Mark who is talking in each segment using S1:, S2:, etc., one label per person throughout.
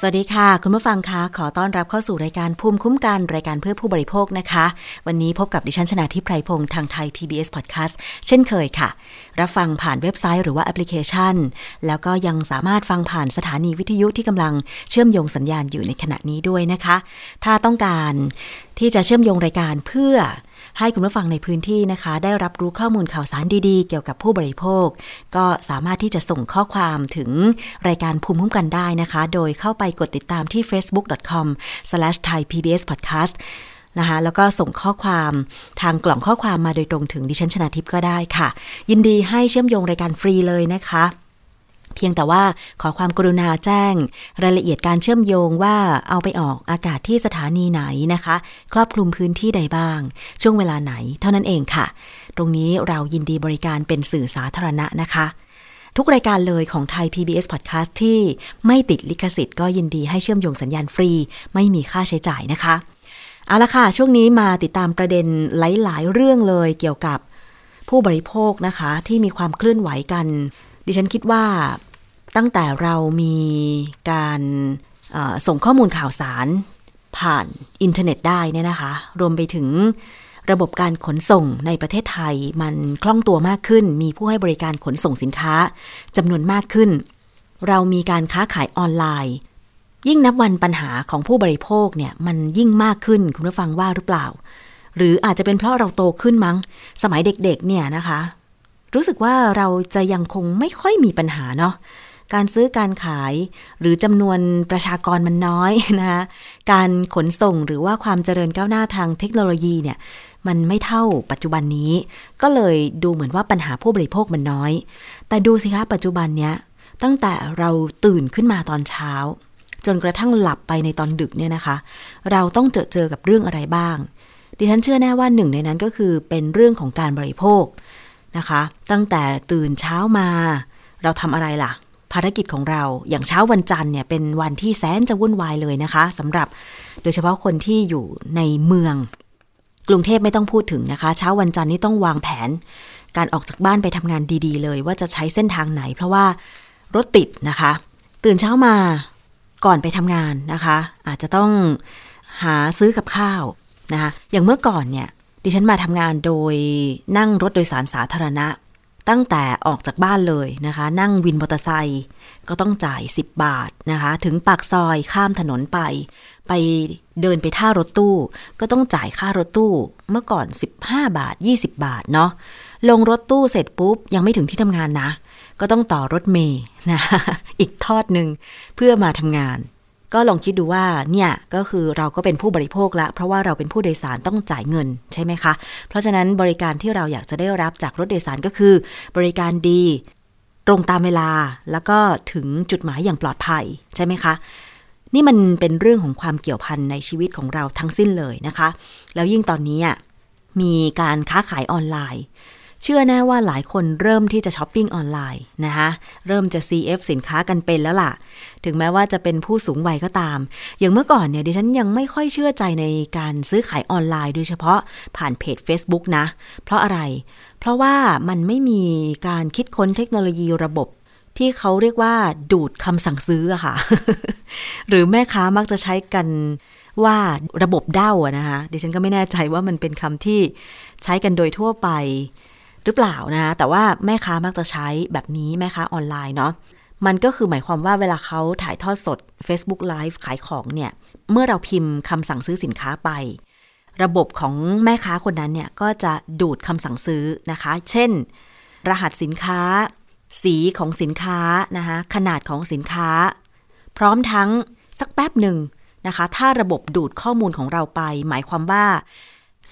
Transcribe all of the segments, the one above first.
S1: สวัสดีค่ะ คุณผู้ฟังคะขอต้อนรับเข้าสู่รายการภูมิคุ้มกันรายการเพื่อผู้บริโภคนะคะ วันนี้พบกับดิฉันชนะทิพไพรพงศ์ทางไทย PBS Podcast เช่นเคยค่ะ รับฟังผ่านเว็บไซต์หรือว่าแอปพลิเคชัน แล้วก็ยังสามารถฟังผ่านสถานีวิทยุที่กำลังเชื่อมโยงสัญญาณอยู่ในขณะนี้ด้วยนะคะ ถ้าต้องการที่จะเชื่อมโยงรายการเพื่อ ให้คุณผู้ฟังในพื้นที่นะคะ ได้รับรู้ข้อมูลข่าวสารดีๆ เกี่ยวกับผู้บริโภค ก็สามารถที่จะส่งข้อความถึงรายการภูมิคุ้มกันได้นะคะ โดยเข้าไปกดติดตามที่ facebook.com/thaipbspodcast นะคะแล้วก็ส่งข้อความทางกล่องข้อความมาโดยตรงถึงดิฉันชนาทิพย์ก็ได้ค่ะ ยินดีให้เชื่อมโยงรายการฟรีเลยนะคะ เพียงแต่ว่าขอความกรุณาแจ้ง รายละเอียดการเชื่อมโยงว่าเอาไปออกอากาศที่สถานีไหนนะคะ ครอบคลุมพื้นที่ใดบ้าง ช่วงเวลาไหนเท่านั้นเองค่ะ ตรงนี้เรายินดีบริการเป็นสื่อสาธารณะนะคะทุกรายการเลยของไทย PBS Podcast ที่ไม่ติดลิขสิทธิ์ก็ยินดีให้เชื่อมโยงสัญญาณฟรี ไม่มีค่าใช้จ่ายนะคะ เอาละค่ะ ช่วงนี้มาติดตามประเด็นหลาย ๆ เรื่องเลยเกี่ยวกับผู้บริโภคนะคะ ที่มีความเคลื่อนไหวกัน ดิฉันคิดว่า ตั้งแต่เรามีการส่งข้อมูลข่าวสารผ่านอินเทอร์เน็ตได้เนี่ยนะคะ รวมไปถึงระบบการขนส่งในประเทศไทยมันคล่องตัวมากขึ้น มีผู้ให้บริการขนส่งสินค้าจำนวนมากขึ้น เรามีการค้าขายออนไลน์ ยิ่งนับวันปัญหาของผู้บริโภคเนี่ยมันยิ่งมากขึ้นคุณผู้ฟังว่าหรือเปล่า หรืออาจจะเป็นเพราะเราโตขึ้นมั้ง สมัยเด็กๆ เนี่ยนะคะ รู้สึกว่าเราจะยังคงไม่ค่อยมีปัญหาเนาะ การซื้อการขาย หรือจำนวนประชากรมันน้อยนะคะการขนส่งหรือว่าความเจริญก้าวหน้าทางเทคโนโลยีเนี่ยมันไม่เท่าปัจจุบันนี้ ก็เลยดูเหมือนว่าปัญหาผู้บริโภคมันน้อย แต่ดูสิคะปัจจุบันเนี้ยตั้งแต่เราตื่นขึ้นมาตอนเช้า จนกระทั่งหลับไปในตอนดึกเนี่ยนะคะ เราต้องเจอเจอกับเรื่องอะไรบ้าง ดิฉันเชื่อแน่ว่าหนึ่งในนั้นก็คือเป็นเรื่องของการบริโภคนะคะ ตั้งแต่ตื่นเช้ามา เราทำอะไรล่ะ ภารกิจของเราอย่างเช้าวันจันทร์เนี่ยเป็นวันที่แสนจะวุ่นวายเลยนะคะสำหรับโดยเฉพาะคนที่อยู่ในเมือง กรุงเทพไม่ต้องพูดถึงนะคะ เช้าวันจันทร์นี่ต้องวางแผน การออกจากบ้านไปทำงานดีๆ เลย ว่าจะใช้เส้นทางไหน เพราะว่ารถติดนะคะ ตื่นเช้ามาก่อนไปทำงานนะคะ อาจจะต้องหาซื้อกับข้าวนะคะอย่างเมื่อก่อนเนี่ยดิฉันมาทำงานโดยนั่งรถโดยสารสาธารณะ ตั้งแต่ออกจากบ้านเลยนะคะ นั่งวินมอเตอร์ไซค์ก็ต้องจ่าย 10 บาทนะคะ ถึงปากซอยข้ามถนนไป ไปเดินไปท่ารถตู้ ก็ต้องจ่ายค่ารถตู้เมื่อก่อน 15 บาท 20 บาทเนาะลงรถตู้เสร็จปุ๊บ ยังไม่ถึงที่ทำงานนะ ก็ต้องต่อรถเมย์นะอีกทอดหนึ่งเพื่อมาทำงาน ก็ลองคิดดูว่าเนี่ยก็คือเราก็เป็นผู้บริโภคละ เพราะว่าเราเป็นผู้โดยสารต้องจ่ายเงินใช่ไหมคะ เพราะฉะนั้นบริการที่เราอยากจะได้รับจากรถโดยสารก็คือ บริการดี ตรงตามเวลาแล้วก็ถึงจุดหมายอย่างปลอดภัยใช่ไหมคะนี่มันเป็นเรื่องของความเกี่ยวพันในชีวิตของเราทั้งสิ้นเลยนะคะ แล้วยิ่งตอนนี้มีการค้าขายออนไลน์ เชื่อแน่ว่าหลายคนเริ่มที่จะช้อปปิ้งออนไลน์นะคะเริ่มจะ CF สินค้ากันเป็นแล้วล่ะ ถึงแม้ว่าจะเป็นผู้สูงวัยก็ตาม อย่างเมื่อก่อนเนี่ยดิฉันยังไม่ค่อยเชื่อใจในการซื้อขายออนไลน์โดยเฉพาะผ่านเพจ Facebook นะ เพราะอะไร เพราะว่ามันไม่มีการคิดค้นเทคโนโลยีระบบที่เขาเรียกว่าดูดคำสั่งซื้ออะค่ะ หรือแม่ค้ามักจะใช้กันว่าระบบเด้าอะนะคะดิฉันก็ไม่แน่ใจว่ามันเป็นคำที่ใช้กันโดยทั่วไป รือเปล่านะแต่ว่าแม่ค้ามักจะใช้แบบนี้แม่ค้าออนไลน์เนาะมันก็คือหมายความว่าเวลาเขาถ่ายทอดสด Facebook Live ขายของเนี่ย เมื่อเราพิมพ์คำสั่งซื้อสินค้าไป ระบบของแม่ค้าคนนั้นเนี่ยก็จะดูดคำสั่งซื้อนะคะ เช่น รหัสสินค้า สีของสินค้านะคะขนาดของสินค้า พร้อมทั้งสักแป๊บหนึ่งนะคะ ถ้าระบบดูดข้อมูลของเราไป หมายความว่า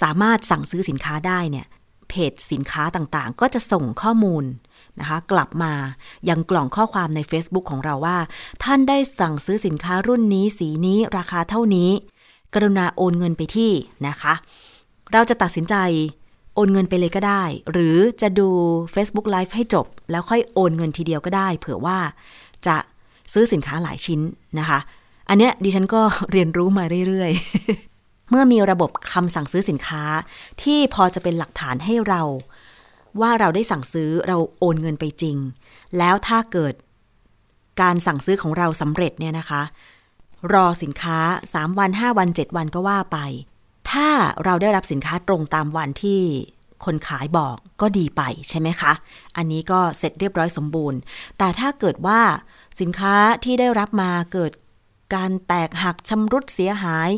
S1: สามารถสั่งซื้อสินค้าได้เนี่ย เพจสินค้าต่างๆ ก็จะส่งข้อมูลนะคะกลับมายังกล่องข้อความใน Facebook ของเราว่า ท่านได้สั่งซื้อสินค้ารุ่นนี้สีนี้ราคาเท่านี้ กรุณาโอนเงินไปที่นะคะ เราจะตัดสินใจโอนเงินไปเลยก็ได้ หรือจะดู Facebook Live ให้จบ แล้วค่อยโอนเงินทีเดียวก็ได้ เผื่อว่าจะซื้อสินค้าหลายชิ้นนะคะ อันเนี้ยดิฉันก็เรียนรู้มาเรื่อย เมื่อมีระบบคำสั่งซื้อสินค้า ที่พอจะเป็นหลักฐานให้เรา ว่าเราได้สั่งซื้อเราโอนเงินไปจริง แล้วถ้าเกิดการสั่งซื้อของเราสำเร็จเนี่ยนะคะ รอสินค้า 3 วัน 5 วัน 7 วันก็ว่าไป ถ้าเราได้รับสินค้าตรงตามวันที่คนขายบอกก็ดีไปใช่ไหมคะ อันนี้ก็เสร็จเรียบร้อยสมบูรณ์ แต่ถ้าเกิดว่าสินค้าที่ได้รับมาเกิด การแตกหักชำรุดเสียหาย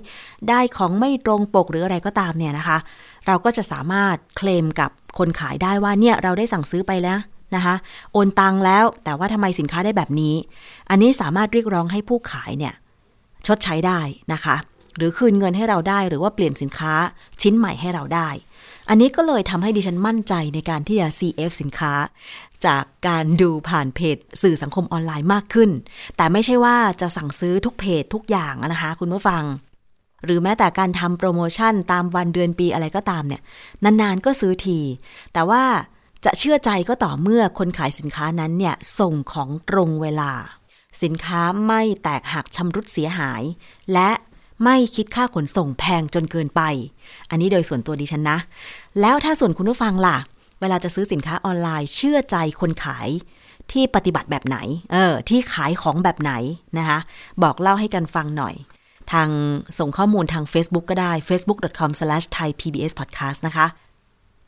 S1: ได้ของไม่ตรงปกหรืออะไรก็ตามเนี่ยนะคะ เราก็จะสามารถเคลมกับคนขายได้ว่าเนี่ยเราได้สั่งซื้อไปแล้วนะคะโอนตังแล้วแต่ว่าทำไมสินค้าได้แบบนี้ อันนี้สามารถเรียกร้องให้ผู้ขายเนี่ยชดใช้ได้นะคะ หรือคืนเงินให้เราได้หรือว่าเปลี่ยนสินค้าชิ้นใหม่ให้เราได้ อันนี้ก็เลยทำให้ดิฉันมั่นใจในการที่จะ CF สินค้า จากการดูผ่านเพจสื่อสังคมออนไลน์มากขึ้น แต่ไม่ใช่ว่าจะสั่งซื้อทุกเพจทุกอย่างนะคะคุณผู้ฟัง หรือแม้แต่การทำโปรโมชั่นตามวันเดือนปีอะไรก็ตามเนี่ย นานๆก็ซื้อที แต่ว่าจะเชื่อใจก็ต่อเมื่อคนขายสินค้านั้นเนี่ยส่งของตรงเวลา สินค้าไม่แตกหักชำรุดเสียหาย และไม่คิดค่าขนส่งแพงจนเกินไป อันนี้โดยส่วนตัวดิฉันนะ แล้วถ้าส่วนคุณผู้ฟังล่ะ เวลาจะซื้อสินค้าออนไลน์เชื่อใจคนขายที่ปฏิบัติแบบไหน เออ ที่ขายของแบบไหนนะคะ บอกเล่าให้กันฟังหน่อย ทางส่งข้อมูลทาง Facebook ก็ได้ facebook.com/thaipbspodcast นะคะ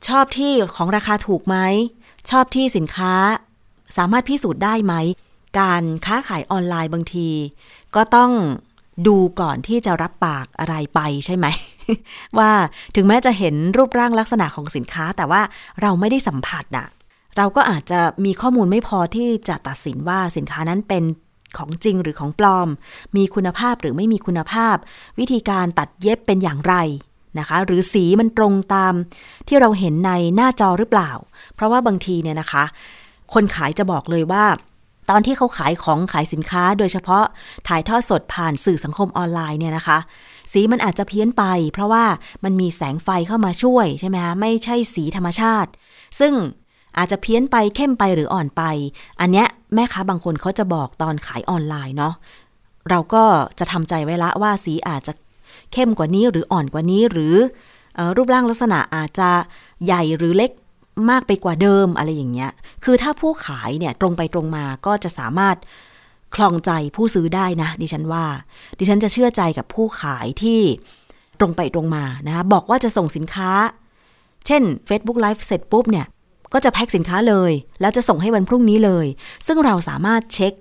S1: ชอบที่ของราคาถูกไหม ชอบที่สินค้าสามารถพิสูจน์ได้ไหม การค้าขายออนไลน์บางที ก็ต้องดูก่อนที่จะรับปากอะไรไปใช่ไหม ว่าถึงแม้จะเห็นรูปร่างลักษณะของสินค้า แต่ว่าเราไม่ได้สัมผัสอะเราก็อาจจะมีข้อมูลไม่พอที่จะตัดสินว่าสินค้านั้นเป็นของจริงหรือของปลอม มีคุณภาพหรือไม่มีคุณภาพ วิธีการตัดเย็บเป็นอย่างไรนะคะ หรือสีมันตรงตามที่เราเห็นในหน้าจอหรือเปล่า เพราะว่าบางทีเนี่ยนะคะ คนขายจะบอกเลยว่า ตอนที่เขาขายของขายสินค้า โดยเฉพาะถ่ายทอดสดผ่านสื่อสังคมออนไลน์เนี่ยนะคะ สีมันอาจจะเพี้ยนไป เพราะว่ามันมีแสงไฟเข้ามาช่วยใช่ไหมคะไม่ใช่สีธรรมชาติ ซึ่งอาจจะเพี้ยนไปเข้มไปหรืออ่อนไป อันเนี้ยแม่ค้าบางคนเขาจะบอกตอนขายออนไลน์เนาะเราก็จะทำใจไว้ละว่าสีอาจจะเข้มกว่านี้หรืออ่อนกว่านี้หรืออรูปร่างลักษณะอาจจะใหญ่หรือเล็กมากไปกว่าเดิมอะไรอย่างเงี้ย คือถ้าผู้ขายเนี่ยตรงไปตรงมาก็จะสามารถ คลองใจผู้ซื้อได้นะ ดิฉันว่า ดิฉันจะเชื่อใจกับผู้ขายที่ตรงไปตรงมานะคะบอกว่าจะส่งสินค้า เช่น Facebook Live เสร็จปุ๊บเนี่ย ก็จะแพ็คสินค้าเลย แล้วจะส่งให้วันพรุ่งนี้เลย ซึ่งเราสามารถเช็ค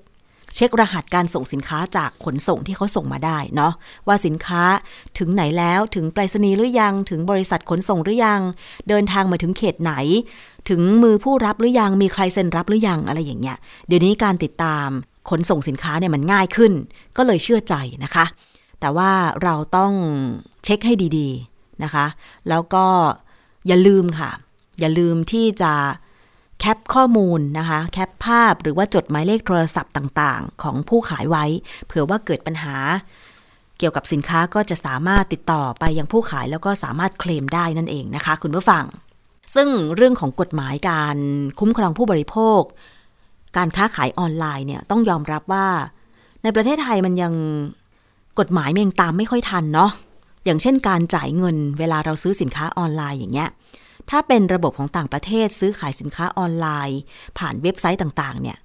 S1: เช็ครหัสการส่งสินค้าจากขนส่งที่เขาส่งมาได้เนาะว่าสินค้าถึงไหนแล้วถึงไปรษณีย์หรือยังถึงบริษัทขนส่งหรือยัง เดินทางมาถึงเขตไหน ถึงมือผู้รับหรือยังมีใครเซ็นรับหรือยังอะไรอย่างเงี้ยเดี๋ยวนี้การติดตามขนส่งสินค้าเนี่ยมันง่ายขึ้น ก็เลยเชื่อใจนะคะ แต่ว่าเราต้องเช็คให้ดีๆนะคะ แล้วก็อย่าลืมค่ะ อย่าลืมที่จะแคปข้อมูลนะคะ แคปภาพหรือว่าจดหมายเลขโทรศัพท์ต่างๆ ของผู้ขายไว้ เผื่อว่าเกิดปัญหา เกี่ยวกับสินค้าก็จะสามารถติดต่อไปยังผู้ขายแล้วก็สามารถเคลมได้นั่นเองนะคะ คุณผู้ฟัง ซึ่งเรื่องของกฎหมายการคุ้มครองผู้บริโภค การค้าขายออนไลน์เนี่ยต้องยอมรับว่า ในประเทศไทยมันยังกฎหมายมันยังตามไม่ค่อยทันเนาะอย่างเช่นการจ่ายเงินเวลาเราซื้อสินค้าออนไลน์อย่างเงี้ยถ้าเป็นระบบของต่างประเทศซื้อขายสินค้าออนไลน์ ผ่านเว็บไซต์ต่างๆ เนี่ย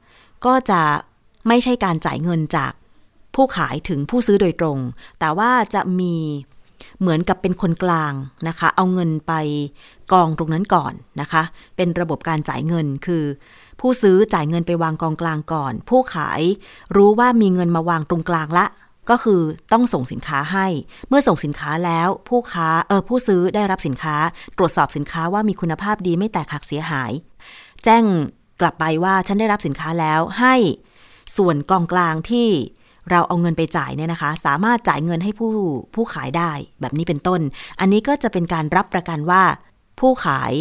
S1: ก็จะไม่ใช่การจ่ายเงินจากผู้ขายถึงผู้ซื้อโดยตรง แต่ว่าจะมีเหมือนกับเป็นคนกลางนะคะ เอาเงินไปกองตรงนั้นก่อนนะคะ เป็นระบบการจ่ายเงินคือ ผู้ซื้อจ่ายเงินไปวางกองกลางก่อน ผู้ขายรู้ว่ามีเงินมาวางตรงกลางละ ก็คือต้องส่งสินค้าให้ เมื่อส่งสินค้าแล้วผู้ค้าเออผู้ซื้อได้รับสินค้า ตรวจสอบสินค้าว่ามีคุณภาพดีไม่แตกหักเสียหาย แจ้งกลับไปว่าฉันได้รับสินค้าแล้วให้ส่วนกองกลางที่เราเอาเงินไปจ่ายเนี่ยนะคะ สามารถจ่ายเงินให้ผู้ผู้ขายได้แบบนี้เป็นต้น อันนี้ก็จะเป็นการรับประกันว่า ผู้ขาย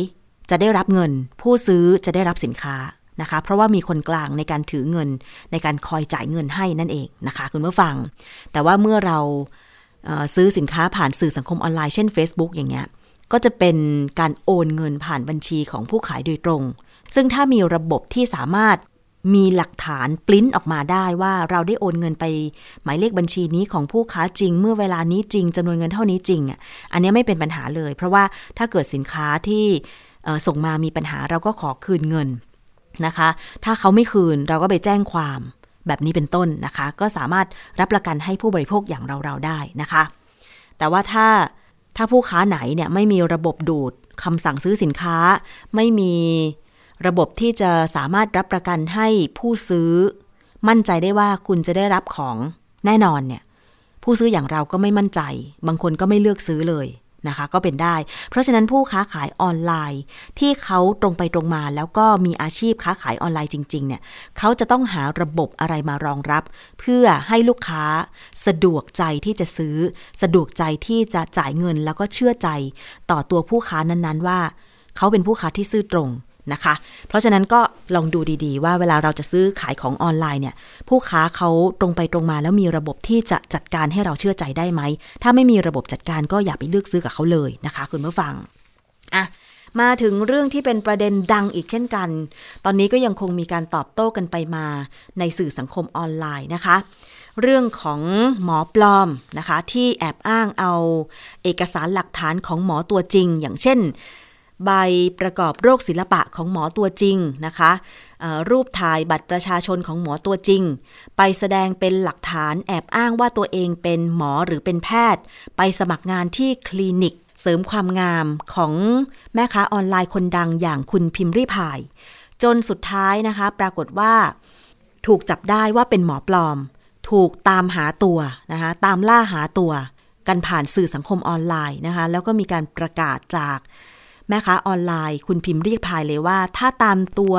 S1: จะได้รับเงิน ผู้ซื้อจะได้รับสินค้า นะคะ เพราะว่ามีคนกลางในการถือเงิน ในการคอยจ่ายเงินให้นั่นเองนะคะ คุณผู้ฟัง แต่ว่าเมื่อเราซื้อสินค้าผ่านสื่อสังคมออนไลน์เช่น Facebook อย่างเงี้ยก็จะเป็นการโอนเงินผ่านบัญชีของผู้ขายโดยตรง ซึ่งถ้ามีระบบที่สามารถมีหลักฐานปลิ้นออกมาได้ว่าเราได้โอนเงินไป หมายเลขบัญชีนี้ของผู้ค้าจริง เมื่อเวลานี้จริงจำนวนเงินเท่านี้จริงอะอันนี้ไม่เป็นปัญหาเลย เพราะว่าถ้าเกิดสินค้าที่ส่งมามีปัญหาเราก็ขอคืนเงิน นะคะ ถ้าเขาไม่คืนเราก็ไปแจ้งความแบบนี้เป็นต้นนะคะ ก็สามารถรับประกันให้ผู้บริโภคอย่างเราๆได้นะคะ แต่ว่าถ้าถ้าผู้ค้าไหนเนี่ยไม่มีระบบดูดคำสั่งซื้อสินค้า ไม่มีระบบที่จะสามารถรับประกันให้ผู้ซื้อ มั่นใจได้ว่าคุณจะได้รับของแน่นอนเนี่ยผู้ซื้ออย่างเราก็ไม่มั่นใจ บางคนก็ไม่เลือกซื้อเลย นะคะ ก็เป็นได้ เพราะฉะนั้นผู้ค้าขายออนไลน์ ที่เขาตรงไปตรงมา แล้วก็มีอาชีพค้าขายออนไลน์จริง ๆ เนี่ยเขาจะต้องหาระบบอะไรมารองรับ เพื่อให้ลูกค้าสะดวกใจที่จะซื้อ สะดวกใจที่จะจ่ายเงินแล้วก็เชื่อใจ ต่อตัวผู้ค้านั้นๆ ว่า เขาเป็นผู้ค้าที่ซื่อตรง นะคะ เพราะฉะนั้นก็ลองดูดีๆ ว่าเวลาเราจะซื้อขายของออนไลน์เนี่ยผู้ค้าเขาตรงไปตรงมาแล้วมีระบบที่จะจัดการให้เราเชื่อใจได้ไหม ถ้าไม่มีระบบจัดการก็อย่าไปเลือกซื้อกับเขาเลยนะคะ คุณผู้ฟังอะมาถึงเรื่องที่เป็นประเด็นดังอีกเช่นกัน ตอนนี้ก็ยังคงมีการตอบโต้กันไปมาในสื่อสังคมออนไลน์นะคะ เรื่องของหมอปลอมนะคะ ที่แอบอ้างเอา เอกสารหลักฐานของหมอตัวจริง อย่างเช่น ใบประกอบโรคศิลปะของหมอตัวจริงนะคะรูปถ่ายบัตรประชาชนของหมอตัวจริง ไปแสดงเป็นหลักฐานแอบอ้างว่าตัวเองเป็นหมอหรือเป็นแพทย์ ไปสมัครงานที่คลินิก เสริมความงามของแม่ค้าออนไลน์คนดังอย่างคุณพิมพ์ริพาย จนสุดท้ายนะคะ ปรากฏว่า ถูกจับได้ว่าเป็นหมอปลอม ถูกตามหาตัวนะคะตามล่าหาตัว กันผ่านสื่อสังคมออนไลน์นะคะ แล้วก็มีการประกาศจาก ม่ค้าออนไลน์ คุณพิมพ์เรียกพายเลยว่า ถ้าตามตัว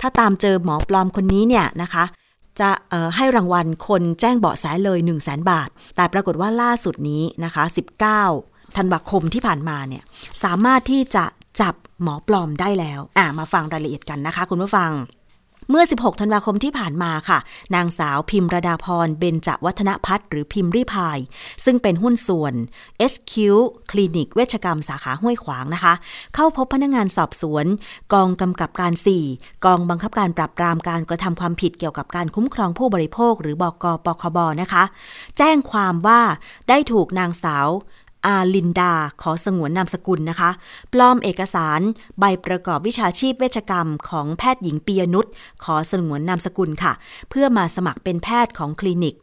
S1: ถ้าตามเจอหมอปลอมคนนี้เนี่ยนะคะ จะให้รางวัลคนแจ้งเบาะแสเลย 1 0 0 0 0แบาท แต่ปรากฏว่าล่าสุดนี้นะคะ 19ธันวาคมที่ผ่านมาเนี่ยสามารถที่จะจับหมอปลอมได้แล้ว อ่ามาฟังรายละเอียดกันนะคะ คุณผู้ฟัง เมื่อ 16 ธันวาคมที่ผ่านมาค่ะ นางสาวพิมระดาพรเบญจวัฒนพัฒน์หรือพิมรีพาย ซึ่งเป็นหุ้นส่วน SQ คลินิกเวชกรรมสาขาห้วยขวางนะคะ เข้าพบพนักงงานสอบสวน กองกำกับการ 4 กองบังคับการปราบปรามการกระทำความผิดเกี่ยวกับการคุ้มครองผู้บริโภค หรือบกปคบนะคะ แจ้งความว่าได้ถูกนางสาว อาลินดา ขอสงวนนามสกุลนะคะ ปลอมเอกสารใบประกอบวิชาชีพเวชกรรมของแพทย์หญิงปียนุชขอสงวนนามสกุลค่ะ เพื่อมาสมัครเป็นแพทย์ของคลินิก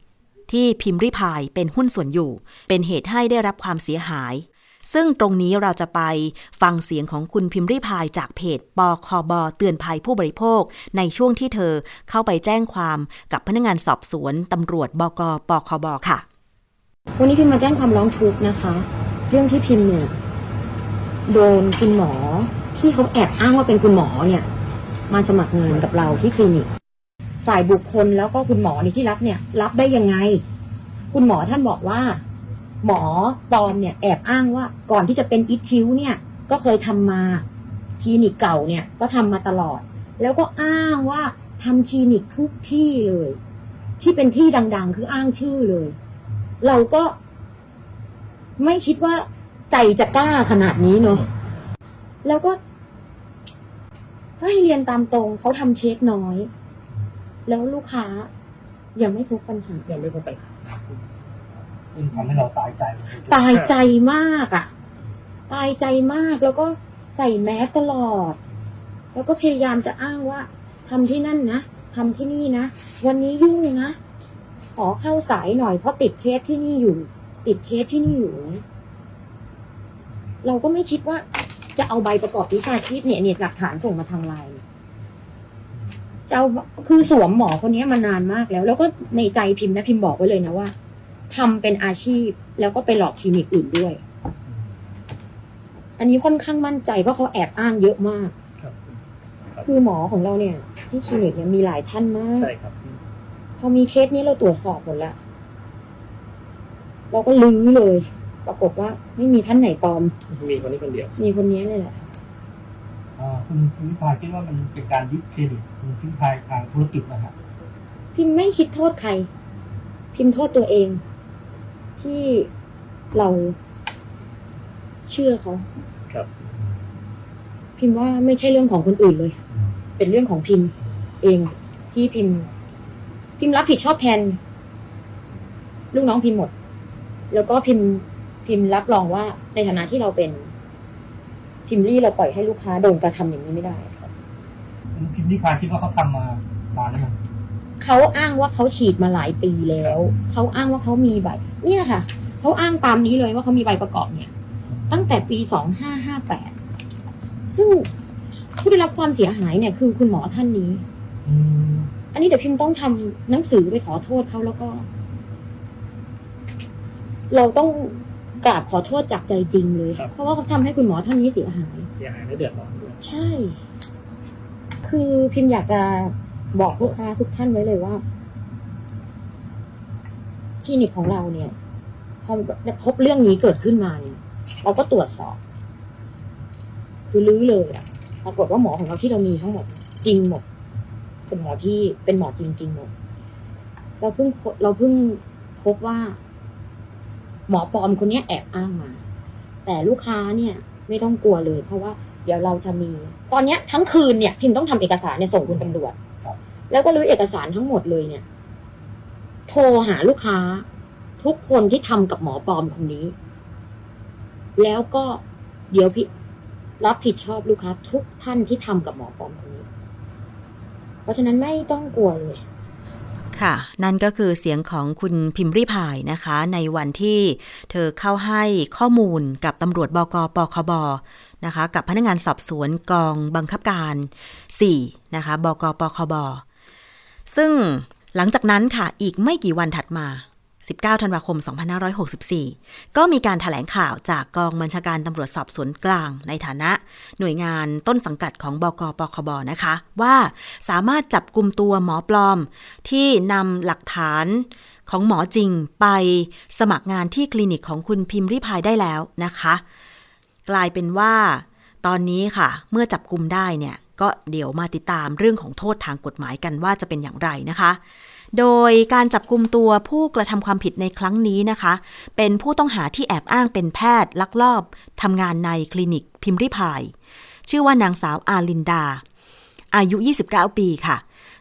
S1: ที่พิมพ์ริพายเป็นหุ้นส่วนอยู่ เป็นเหตุให้ได้รับความเสียหาย ซึ่งตรงนี้เราจะไปฟังเสียงของคุณพิมพ์ริพายจากเพจปคบเตือนภัยผู้บริโภค ในช่วงที่เธอเข้าไปแจ้งความกับพนักงานสอบสวนตำรวจบกปคบค่ะ
S2: วันนี้พิมมาแจ้งความร้องทุกข์นะคะ เรื่องที่พิมเนี่ยโดนคุณหมอที่เขาแอบอ้างว่าเป็นคุณหมอเนี่ย มาสมัครงานกับเราที่คลินิก ฝ่ายบุคคลแล้วก็คุณหมอในที่รับเนี่ย รับได้ยังไง คุณหมอท่านบอกว่า หมอปลอมเนี่ยแอบอ้างว่าก่อนที่จะเป็นอิทิวเนี่ย ก็เคยทำมาคลินิกเก่าเนี่ยก็ทำมาตลอด แล้วก็อ้างว่าทำคลินิกทุกที่เลย ที่เป็นที่ดัง ๆ คืออ้างชื่อเลย เราก็ไม่คิดว่าใจจะกล้าขนาดนี้เนาะแล้วก็ให้เรียนตามตรงเขาทำเช็คน้อย แล้วลูกค้ายังไม่พบปัญหา
S3: ยังไม่พบปัญหาซึ่งทำให้เราตายใจ
S2: ตายใจมากอะ่ะ ตายใจมากแล้วก็ใส่แมสตลอด แล้วก็พยายามจะอ้างว่าทำที่นั่นนะทำที่นี่นะ วันนี้ยุ่งนะ ขอเข้าสายหน่อยเพราะติดเคสที่นี่อยู่ ติดเคสที่นี่อยู่เราก็ไม่คิดว่าจะเอาใบประกอบวิชาชีพเนี่ยเนี่ยหลักฐานส่งมาทางไลน์จะเอาคือสวมหมอคนนี้มานานมากแล้ว แล้วก็ในใจพิมพ์นะพิมพ์บอกไว้เลยนะว่าทำเป็นอาชีพแล้วก็ไปหลอกคลินิกอื่นด้วย อันนี้ค่อนข้างมั่นใจเพราะเขาแอบอ้างเยอะมาก คือหมอของเราเนี่ย ที่คลินิกเนี่ยมีหลายท่านมาก
S3: ใช่ครับ
S2: พอมีเคสนี้เราตรวจสอบหมดแล้ว เราก็รื้อเลย ปรากฏว่าไม่มีท่านไหนปลอม
S3: มีคนนี้คนเดียว
S2: มีคนนี้เลยแหละ
S3: คุณพิมพายคิดว่ามันเป็นการยึดเครดิตคุณพิมพายทางธุรกิจนะครับ
S2: พิมไม่คิดโทษใคร พิมโทษตัวเอง ที่เราเชื่อเขา
S3: ครับ
S2: พิมว่าไม่ใช่เรื่องของคนอื่นเลย เป็นเรื่องของพิมเองทที่พิมพ์ พิมพ์รับผิดชอบแทนลูกน้องพิมพ์หมด แล้วก็พิมพ์พิมพ์รับรองว่าในฐานะที่เราเป็น พิมพ์รี่เราปล่อยให้ลูกค้าโดนกระทำอย่างนี้ไม่ได้ครับ
S3: พิมพ์นิพายคิดว่าเขาทำมานานแล้วยัง
S2: เขาอ้างว่าเขาฉีดมาหลายปีแล้วเขาอ้างว่าเขามีใบ เนี่ยค่ะเขาอ้างตามนี้เลยว่าเขามีใบประกอบเนี่ย ตั้งแต่ปีสองห้าห้าแปดซึ่งผู้ได้รับความเสียหายเนี่ยคือคุณหมอท่านนี้
S3: อืม
S2: อันนี้เดี๋ยวพิมพ์ต้องทำหนังสือไปขอโทษเขาแล้วก็ เราต้องกราบขอโทษจากใจจริงเลยเพราะว่าเขาทำให้คุณหมอท่านนี้เสียหาย
S3: เสียหายและเดือดร้อนด้วย
S2: ใช่ คือพิมพ์อยากจะบอกลูกค้าทุกท่านไว้เลยว่าคลินิกของเราเนี่ยพอพบเรื่องนี้เกิดขึ้นมาเนี่ยเราก็ตรวจสอบ คือลื้อเลยอะปรากฏว่าหมอของเราที่เรามีทั้งหมด จริงหมด เป็นหมอที่เป็นหมอจริงๆหมดเราเพิ่งเราเพิ่งพบว่า หมอปลอมคนนี้แอบอ้างมา แต่ลูกค้าเนี่ย ไม่ต้องกลัวเลย เพราะว่าเดี๋ยวเราจะมี ตอนเนี้ยทั้งคืนเนี่ยพิมต้องทำเอกสารเนี่ยส่งคุณตำรวจแล้วก็รื้อเอกสารทั้งหมดเลยเนี่ย โทรหาลูกค้า ทุกคนที่ทำกับหมอปลอมคนนี้ แล้วก็เดี๋ยวพี่รับผิดชอบลูกค้าทุกท่านที่ทำกับหมอปลอมคนนี้ เพราะฉะนั้นไม่ต้องกลัวเลย
S1: ค่ะ นั่นก็คือเสียงของคุณพิมพ์ริพายนะคะ ในวันที่เธอเข้าให้ข้อมูลกับตำรวจบกปคบนะคะ กับพนักงานสอบสวนกองบังคับการ 4 นะคะบกปคบซึ่งหลังจากนั้นค่ะอีกไม่กี่วันถัดมา 19 ธันวาคม 2564 ก็มีการถแถลงข่าวจากกองบัญชาการตำรวจสอบสวนกลาง ในฐานะหน่วยงานต้นสังกัดของบกปคบนะคะ ว่าสามารถจับกลุ่มตัวหมอปลอม ที่นำหลักฐานของหมอจริงไปสมัครงานที่คลินิกของคุณพิมพ์ริพายได้แล้วนะคะ กลายเป็นว่า ตอนนี้ค่ะ เมื่อจับกลุ่มได้เนี่ยก็เดี๋ยวมาติดตามเรื่องของโทษทางกฎหมายกันว่าจะเป็นอย่างไรนะคะ โดยการจับกลุ่มตัวผู้กระทำความผิดในครั้งนี้นะคะ เป็นผู้ต้องหาที่แอบอ้างเป็นแพทย์ลักลอบทำงานในคลินิกพิมพ์ริพาย ชื่อว่านางสาวอาลินดา อายุ 29 ปีค่ะ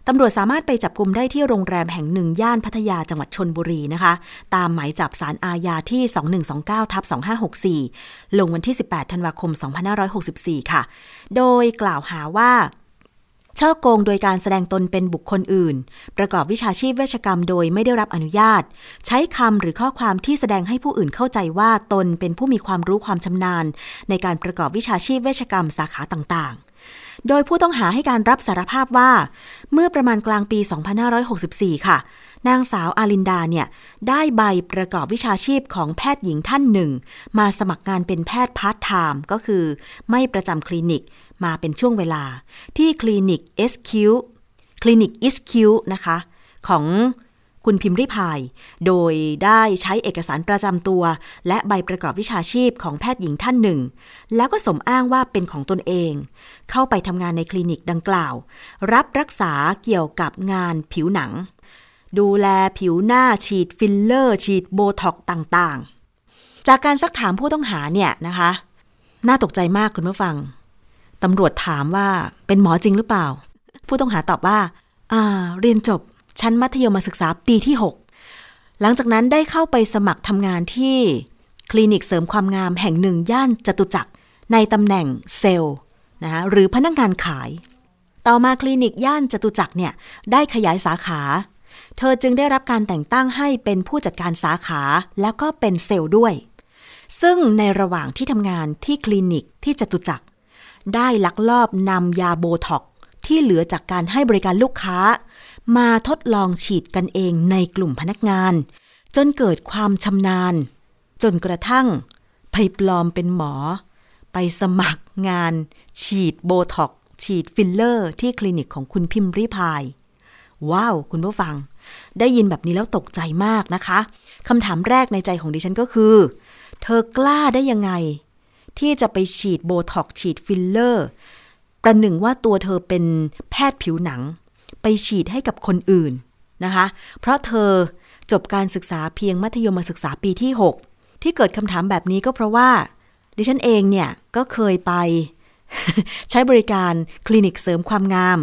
S1: ตำรวจสามารถไปจับกลุ่มได้ที่โรงแรมแห่งหนึ่งย่านพัทยาจังหวัดชนบุรีนะคะ ตามหมายจับสารอาญาที่ 2129ทับ2564 ลงวันที่ 18 ธันวาคม 2564 ค่ะ โดยกล่าวหาว่า ช่อโกงโดยการแสดงตนเป็นบุคคลอื่น ประกอบวิชาชีพเวชกรรมโดยไม่ได้รับอนุญาต ใช้คำหรือข้อความที่แสดงให้ผู้อื่นเข้าใจว่าตนเป็นผู้มีความรู้ความชำนาญ ในการประกอบวิชาชีพเวชกรรมสาขาต่างๆ โดยผู้ต้องหาให้การรับสารภาพว่า เมื่อประมาณกลางปี 2564 ค่ะ นางสาวอาลินดาเนี่ยได้ใบประกอบวิชาชีพของแพทย์หญิงท่านหนึ่ง มาสมัครงานเป็นแพทย์พาร์ทไทม์ก็คือไม่ประจำคลินิกมาเป็นช่วงเวลา ที่คลินิก SQ คลินิก SQ นะคะ ของคุณพิมพ์ริพาย โดยได้ใช้เอกสารประจำตัว และใบประกอบวิชาชีพของแพทย์หญิงท่านหนึ่ง แล้วก็สมอ้างว่าเป็นของตนเอง เข้าไปทำงานในคลินิกดังกล่าว รับรักษาเกี่ยวกับงานผิวหนัง ดูแลผิวหน้าฉีดฟิลเลอร์ ฉีดโบท็อกต่างๆ จากการซักถามผู้ต้องหาเนี่ยนะคะ น่าตกใจมากคุณผู้ฟังตำรวจถามว่าเป็นหมอจริงหรือเปล่า ผู้ต้องหาตอบว่า อ่า เรียนจบ ชั้นมัธยมศึกษาปีที่ 6 หลังจากนั้นได้เข้าไปสมัครทำงานที่คลินิกเสริมความงามแห่งหนึ่งย่านจตุจักรในตำแหน่งเซลล์นะคะหรือพนักงงานขาย ต่อมาคลินิกย่านจตุจักรเนี่ยได้ขยายสาขา เธอจึงได้รับการแต่งตั้งให้เป็นผู้จัดการสาขาแล้วก็เป็นเซลล์ด้วย ซึ่งในระหว่างที่ทำงานที่คลินิกที่จตุจักร ได้ลักลอบนำยาโบท็อกที่เหลือจากการให้บริการลูกค้า มาทดลองฉีดกันเองในกลุ่มพนักงาน จนเกิดความชำนาญ จนกระทั่งไปปลอมเป็นหมอ ไปสมัครงาน ฉีดโบท็อกฉีดฟิลเลอร์ ที่คลินิกของคุณพิมพ์ริพาย ว้าว คุณผู้ฟัง ได้ยินแบบนี้แล้วตกใจมากนะคะคำถามแรกในใจของดิฉันก็คือ เธอกล้าได้ยังไง ที่จะไปฉีดโบท็อกฉีดฟิลเลอร์ ประหนึ่งว่าตัวเธอเป็นแพทย์ผิวหนัง ไปฉีดให้กับคนอื่นนะคะ เพราะเธอจบการศึกษาเพียงมัธยมศึกษาปีที่ 6 ที่เกิดคำถามแบบนี้ก็เพราะว่า ดิฉันเองเนี่ยก็เคยไป ใช้บริการคลินิกเสริมความงาม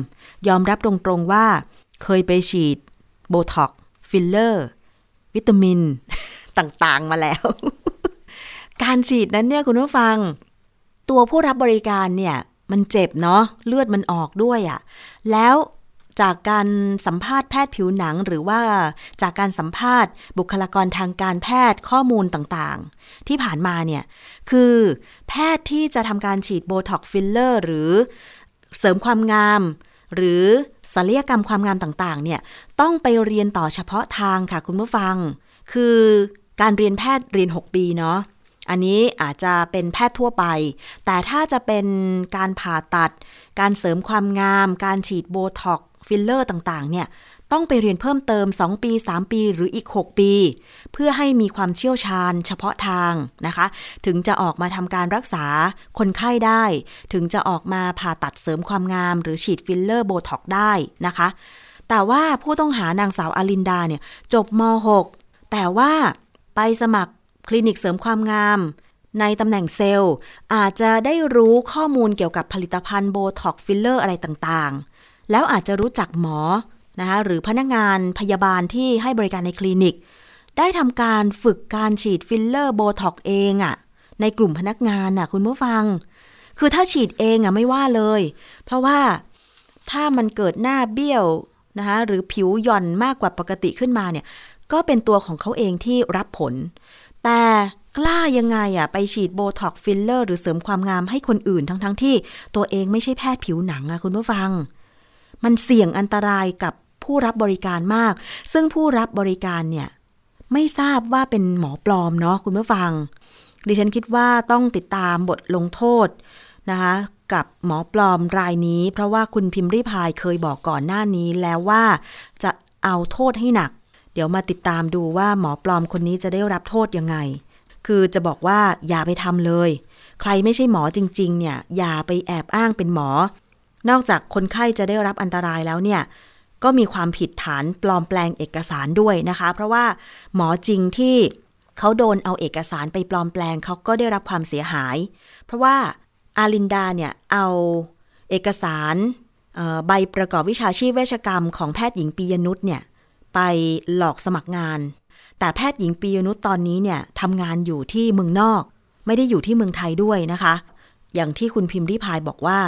S1: ยอมรับตรงๆว่า เคยไปฉีด โบท็อกฟิลเลอร์ วิตามิน ต่างๆมาแล้ว การฉีดนั้นเนี่ยคุณผู้ฟัง ตัวผู้รับบริการเนี่ย มันเจ็บเนาะเลือดมันออกด้วยอ่ะ แล้วจากการสัมภาษณ์แพทย์ผิวหนัง หรือว่าจากการสัมภาษณ์ บุคลากรทางการแพทย์ข้อมูลต่างๆ ที่ผ่านมาเนี่ย คือแพทย์ที่จะทำการฉีดโบท็อกฟิลเลอร์ หรือเสริมความงาม หรือศัลยกรรมความงามต่างๆ เนี่ย ต้องไปเรียนต่อเฉพาะทางค่ะคุณผู้ฟัง คือการเรียนแพทย์เรียน 6 ปีเนาะ อันนี้อาจจะเป็นแพทย์ทั่วไป แต่ถ้าจะเป็นการผ่าตัด การเสริมความงาม การฉีดโบท็อกฟิลเลอร์ต่าง ๆ เนี่ย ต้องไปเรียนเพิ่มเติม 2 ปี 3 ปีหรืออีก 6 ปี เพื่อให้มีความเชี่ยวชาญเฉพาะทางนะคะ ถึงจะออกมาทำการรักษาคนไข้ได้ ถึงจะออกมาผ่าตัดเสริมความงาม หรือฉีดฟิลเลอร์โบท็อกได้นะคะ แต่ว่าผู้ต้องหานางสาวอลินดาเนี่ยจบม .6 แต่ว่าไปสมัครคลินิกเสริมความงามในตำแหน่งเซลล์ อาจจะได้รู้ข้อมูลเกี่ยวกับผลิตภัณฑ์โบท็อกฟิลเลอร์อะไรต่างๆ แล้วอาจจะรู้จักหมอ นะคะหรือพนักงานพยาบาลที่ให้บริการในคลินิก ได้ทำการฝึกการฉีดฟิลเลอร์โบท็อกเองอะค่ะในกลุ่มพนักงานน่ะคุณผู้ฟัง คือถ้าฉีดเองอะไม่ว่าเลย เพราะว่าถ้ามันเกิดหน้าเบี้ยวนะคะหรือผิวหย่อนมากกว่าปกติขึ้นมาเนี่ย ก็เป็นตัวของเขาเองที่รับผล แต่กล้ายังไงอะไปฉีดโบท็อกฟิลเลอร์หรือเสริมความงามให้คนอื่นทั้งๆ ที่ตัวเองไม่ใช่แพทย์ผิวหนังอะคุณผู้ฟัง มันเสี่ยงอันตรายกับ ผู้รับบริการมาก ซึ่งผู้รับบริการเนี่ยไม่ทราบว่าเป็นหมอปลอมเนาะคุณผู้ฟัง ดิฉันคิดว่าต้องติดตามบทลงโทษนะคะกับหมอปลอมรายนี้ เพราะว่าคุณพิมพ์ริพายเคยบอกก่อนหน้านี้แล้วว่าจะเอาโทษให้หนัก เดี๋ยวมาติดตามดูว่าหมอปลอมคนนี้จะได้รับโทษยังไง คือจะบอกว่าอย่าไปทำเลย ใครไม่ใช่หมอจริง ๆ เนี่ยอย่าไปแอบอ้างเป็นหมอ นอกจากคนไข้จะได้รับอันตรายแล้วเนี่ย ก็มีความผิดฐานปลอมแปลงเอกสารด้วยนะคะ เพราะว่าหมอจริงที่เขาโดนเอาเอกสารไปปลอมแปลงเขาก็ได้รับความเสียหาย เพราะว่าอาลินดาเนี่ยเอาเอกสารใบประกอบวิชาชีพเวชกรรมของแพทย์หญิงปียนุชเนี่ยไปหลอกสมัครงาน แต่แพทย์หญิงปียนุชตอนนี้เนี่ยทำงานอยู่ที่เมืองนอก ไม่ได้อยู่ที่เมืองไทยด้วยนะคะ อย่างที่คุณพิมพ์ริพายบอกว่า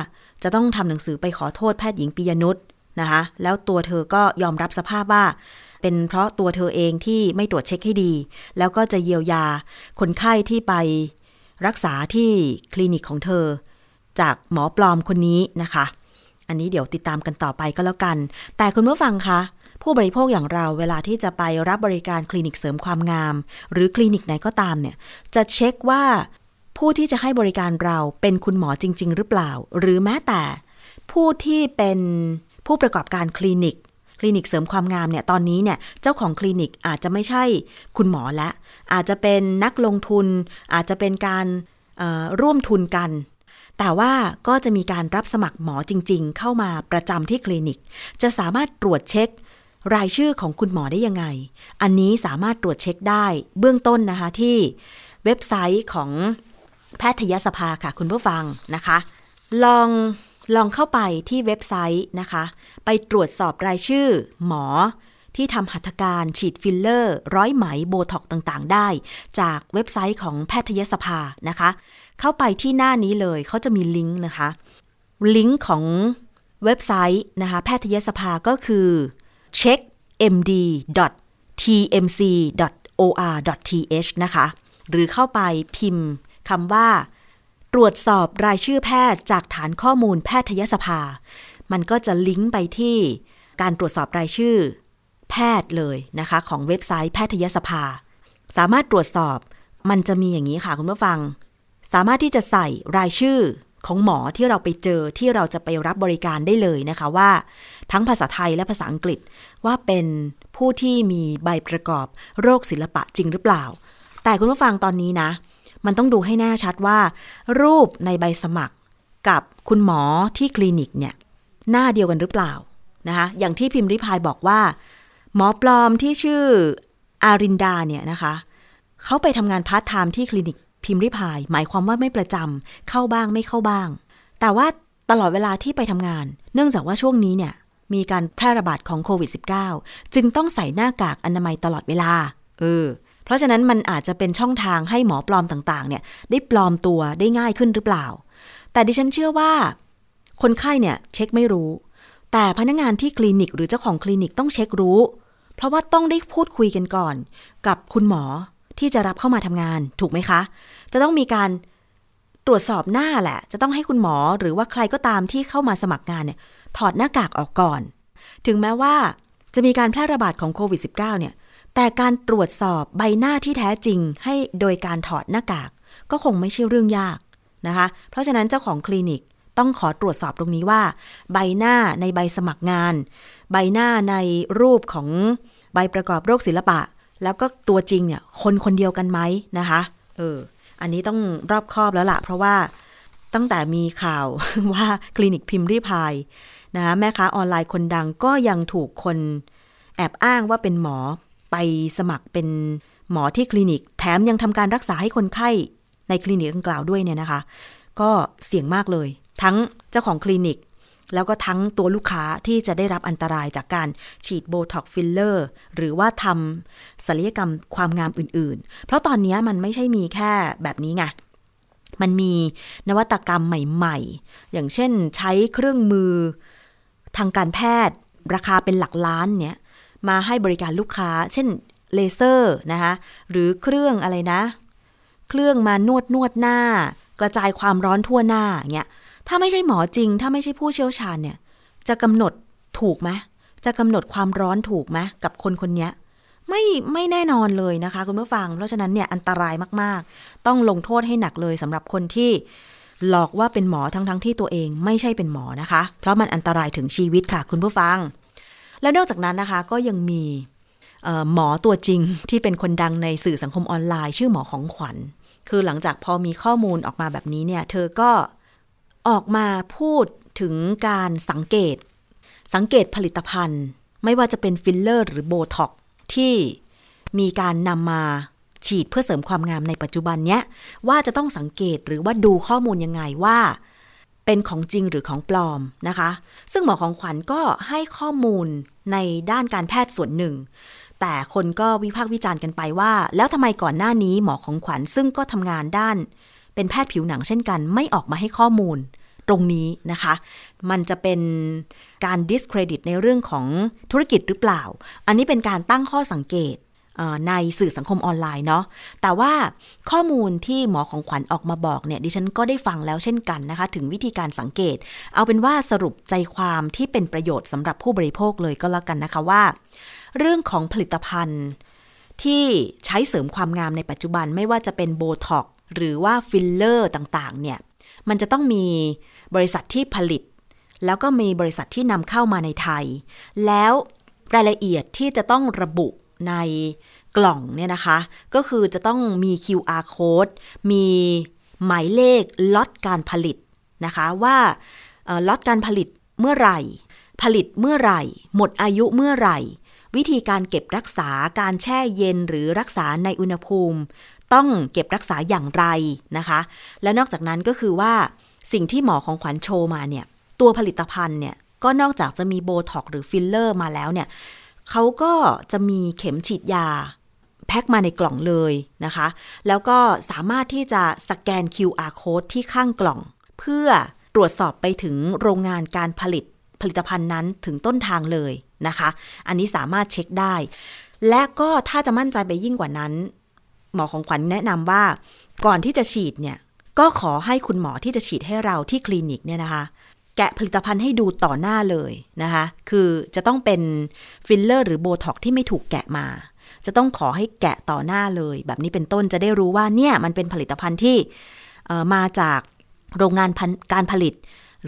S1: จะต้องทำหนังสือไปขอโทษแพทย์หญิงปียนุช นะคะ แล้วตัวเธอก็ยอมรับสภาพว่า เป็นเพราะตัวเธอเองที่ไม่ตรวจเช็คให้ดี แล้วก็จะเยียวยาคนไข้ที่ไปรักษาที่คลินิกของเธอ จากหมอปลอมคนนี้นะคะ อันนี้เดี๋ยวติดตามกันต่อไปก็แล้วกัน แต่คุณผู้ฟังคะผู้บริโภคอย่างเราเวลาที่จะไปรับบริการคลินิกเสริมความงาม หรือคลินิกไหนก็ตามเนี่ย จะเช็คว่าผู้ที่จะให้บริการเราเป็นคุณหมอจริง ๆ หรือเปล่า หรือแม้แต่ผู้ที่เป็น ผู้ประกอบการคลินิก คลินิกเสริมความงามเนี่ยตอนนี้เนี่ยเจ้าของคลินิกอาจจะไม่ใช่คุณหมอละ อาจจะเป็นนักลงทุน อาจจะเป็นการร่วมทุนกัน แต่ว่าก็จะมีการรับสมัครหมอจริง ๆ เข้ามาประจำที่คลินิก จะสามารถตรวจเช็ครายชื่อของคุณหมอได้ยังไง อันนี้สามารถตรวจเช็คได้เบื้องต้นนะคะที่เว็บไซต์ของแพทยสภาค่ะคุณผู้ฟังนะคะ ลอง ลองเข้าไปที่เว็บไซต์นะคะ ไปตรวจสอบรายชื่อ หมอ ที่ทำหัตถการฉีดฟิลเลอร์ ร้อยไหมโบท็อกต่างๆ ได้ จากเว็บไซต์ของแพทยสภานะคะ เข้าไปที่หน้านี้เลยเขาจะมีลิงก์นะคะ ลิงก์ของเว็บไซต์นะคะ แพทยสภาก็คือ checkmd.tmc.or.th นะคะ หรือเข้าไปพิมพ์คำว่า ตรวจสอบรายชื่อแพทย์จากฐานข้อมูลแพทยสภา มันก็จะลิงก์ไปที่การตรวจสอบรายชื่อ แพทย์เลยนะคะ ของเว็บไซต์แพทยสภา สามารถตรวจสอบมันจะมีอย่างนี้ค่ะคุณผู้ฟัง สามารถที่จะใส่รายชื่อของหมอที่เราไปเจอที่เราจะไปรับบริการได้เลยนะคะว่า ทั้งภาษาไทยและภาษาอังกฤษว่าเป็นผู้ที่มีใบประกอบโรคศิลปะจริงหรือเปล่า แต่คุณผู้ฟังตอนนี้นะ มันต้องดูให้แน่ชัดว่า รูปในใบสมัครกับคุณหมอที่คลินิกเนี่ยหน้าเดียวกันหรือเปล่านะคะอย่างที่พิมพ์ริพายบอกว่า หมอปลอมที่ชื่ออลินดาเนี่ยนะคะเขาไปทำงานพาร์ทไทม์ที่คลินิกพิมพ์ริพาย หมายความว่าไม่ประจำเข้าบ้างไม่เข้าบ้าง แต่ว่าตลอดเวลาที่ไปทำงาน เนื่องจากว่าช่วงนี้เนี่ยมีการแพร่ระบาดของโควิด -19 จึงต้องใส่หน้ากากอนามัยตลอดเวลา เออ เพราะฉะนั้นมันอาจจะเป็นช่องทางให้หมอปลอมต่างๆ เนี่ย ได้ปลอมตัวได้ง่ายขึ้นหรือเปล่า แต่ดิฉันเชื่อว่า คนไข้เนี่ยเช็คไม่รู้ แต่พนักงานที่คลินิกหรือเจ้าของคลินิกต้องเช็ครู้ เพราะว่าต้องได้พูดคุยกันก่อน กับคุณหมอที่จะรับเข้ามาทำงาน ถูกไหมคะ จะต้องมีการตรวจสอบหน้าแหละ จะต้องให้คุณหมอหรือว่าใครก็ตามที่เข้ามาสมัครงานเนี่ยถอดหน้ากากออกก่อน ถึงแม้ว่าจะมีการแพร่ระบาดของโควิด -19 เนี่ย แต่การตรวจสอบใบหน้าที่แท้จริงให้โดยการถอดหน้ากาก ก็คงไม่ใช่เรื่องยากนะคะ เพราะฉะนั้นเจ้าของคลินิกต้องขอตรวจสอบตรงนี้ว่า ใบหน้าในใบสมัครงาน ใบหน้าในรูปของใบประกอบโรคศิลปะ แล้วก็ตัวจริงเนี่ยคนคนเดียวกันไหมนะคะเอออันนี้ต้องรอบคอบแล้วล่ะเพราะว่าตั้งแต่มีข่าวว่าคลินิกพิมพ์รีพายนะะแม่ค้าออนไลน์คนดังก็ยังถูกคนแอบอ้างว่าเป็นหมอ ไปสมัครเป็นหมอที่คลินิก แถมยังทำการรักษาให้คนไข้ในคลินิกดังกล่าวด้วยเนี่ยนะคะ ก็เสี่ยงมากเลย ทั้งเจ้าของคลินิก แล้วก็ทั้งตัวลูกค้าที่จะได้รับอันตรายจากการฉีดโบท็อกฟิลเลอร์หรือว่าทำศัลยกรรมความงามอื่นๆ เพราะตอนนี้มันไม่ใช่มีแค่แบบนี้ไงมันมีนวัตกรรมใหม่ๆ อย่างเช่นใช้เครื่องมือทางการแพทย์ราคาเป็นหลักล้านเนี่ย มาให้บริการลูกค้า เช่นเลเซอร์นะคะหรือเครื่องอะไรนะ เครื่องมานวดนวดหน้า กระจายความร้อนทั่วหน้าเงี้ยถ้าไม่ใช่หมอจริง ถ้าไม่ใช่ผู้เชี่ยวชาญเนี่ยจะกำหนดถูกไหมจะกำหนดความร้อนถูกไหมกับคนคนนี้ไม่ไม่แน่นอนเลยนะคะ คุณผู้ฟัง เพราะฉะนั้นเนี่ยอันตรายมากๆ ต้องลงโทษให้หนักเลยสำหรับคนที่หลอกว่าเป็นหมอทั้งๆทที่ตัวเองไม่ใช่เป็นหมอนะคะ เพราะมันอันตรายถึงชีวิตค่ะ คุณผู้ฟัง แล้วนอกจากนั้นนะคะก็ยังมีหมอตัวจริงที่เป็นคนดังในสื่อสังคมออนไลน์ ชื่อหมอของขวัญ คือหลังจากพอมีข้อมูลออกมาแบบนี้เนี่ย เธอก็ออกมาพูดถึงการสังเกต สังเกตผลิตภัณฑ์ ไม่ว่าจะเป็นฟิลเลอร์หรือโบท็อกที่มีการนำมาฉีดเพื่อเสริมความงามในปัจจุบันเนี้ยว่าจะต้องสังเกตหรือว่าดูข้อมูลยังไงว่า เป็นของจริงหรือของปลอมนะคะ ซึ่งหมอของขวัญก็ให้ข้อมูลในด้านการแพทย์ส่วนหนึ่ง แต่คนก็วิพากษ์วิจารณ์กันไปว่า แล้วทำไมก่อนหน้านี้หมอของขวัญซึ่งก็ทำงานด้าน เป็นแพทย์ผิวหนังเช่นกัน ไม่ออกมาให้ข้อมูลตรงนี้นะคะ มันจะเป็นการ discredit ในเรื่องของธุรกิจหรือเปล่า อันนี้เป็นการตั้งข้อสังเกต ในสื่อสังคมออนไลน์เนาะ แต่ว่าข้อมูลที่หมอของขวัญออกมาบอกเนี่ยดิฉันก็ได้ฟังแล้วเช่นกันนะคะ ถึงวิธีการสังเกต เอาเป็นว่าสรุปใจความที่เป็นประโยชน์สำหรับผู้บริโภคเลยก็แล้วกันนะคะว่า เรื่องของผลิตภัณฑ์ ที่ใช้เสริมความงามในปัจจุบันไม่ว่าจะเป็นโบท็อกหรือว่าฟิลเลอร์ต่างๆเนี่ยมันจะต้องมีบริษัทที่ผลิต แล้วก็มีบริษัทที่นำเข้ามาในไทย แล้วรายละเอียดที่จะต้องระบุ ในกล่องเนี่ยนะคะ ก็คือจะต้องมี QR code มีหมายเลขล็อตการผลิตนะคะว่าล็อตการผลิตเมื่อไหร่ ผลิตเมื่อไหร่ หมดอายุเมื่อไหร่ วิธีการเก็บรักษาการแช่เย็นหรือรักษาในอุณหภูมิ ต้องเก็บรักษาอย่างไรนะคะ และนอกจากนั้นก็คือว่าสิ่งที่หมอของขวัญโชว์มาเนี่ยตัวผลิตภัณฑ์เนี่ยก็นอกจากจะมีโบท็อกหรือฟิลเลอร์มาแล้วเนี่ย เขาก็จะมีเข็มฉีดยา แพ็คมาในกล่องเลยนะคะ แล้วก็สามารถที่จะสแกน QR code ที่ข้างกล่อง เพื่อตรวจสอบไปถึงโรงงานการผลิตผลิตภัณฑ์นั้นถึงต้นทางเลยนะคะ อันนี้สามารถเช็คได้ และก็ถ้าจะมั่นใจไปยิ่งกว่านั้น หมอของขวัญแนะนำว่าก่อนที่จะฉีดเนี่ยก็ขอให้คุณหมอที่จะฉีดให้เราที่คลินิกเนี่ยนะคะ แกะผลิตภัณฑ์ให้ดูต่อหน้าเลยนะคะ คือจะต้องเป็นฟิลเลอร์หรือโบท็อกที่ไม่ถูกแกะมา จะต้องขอให้แกะต่อหน้าเลย แบบนี้เป็นต้นจะได้รู้ว่าเนี่ยมันเป็นผลิตภัณฑ์ที่มาจากโรงงานการผลิต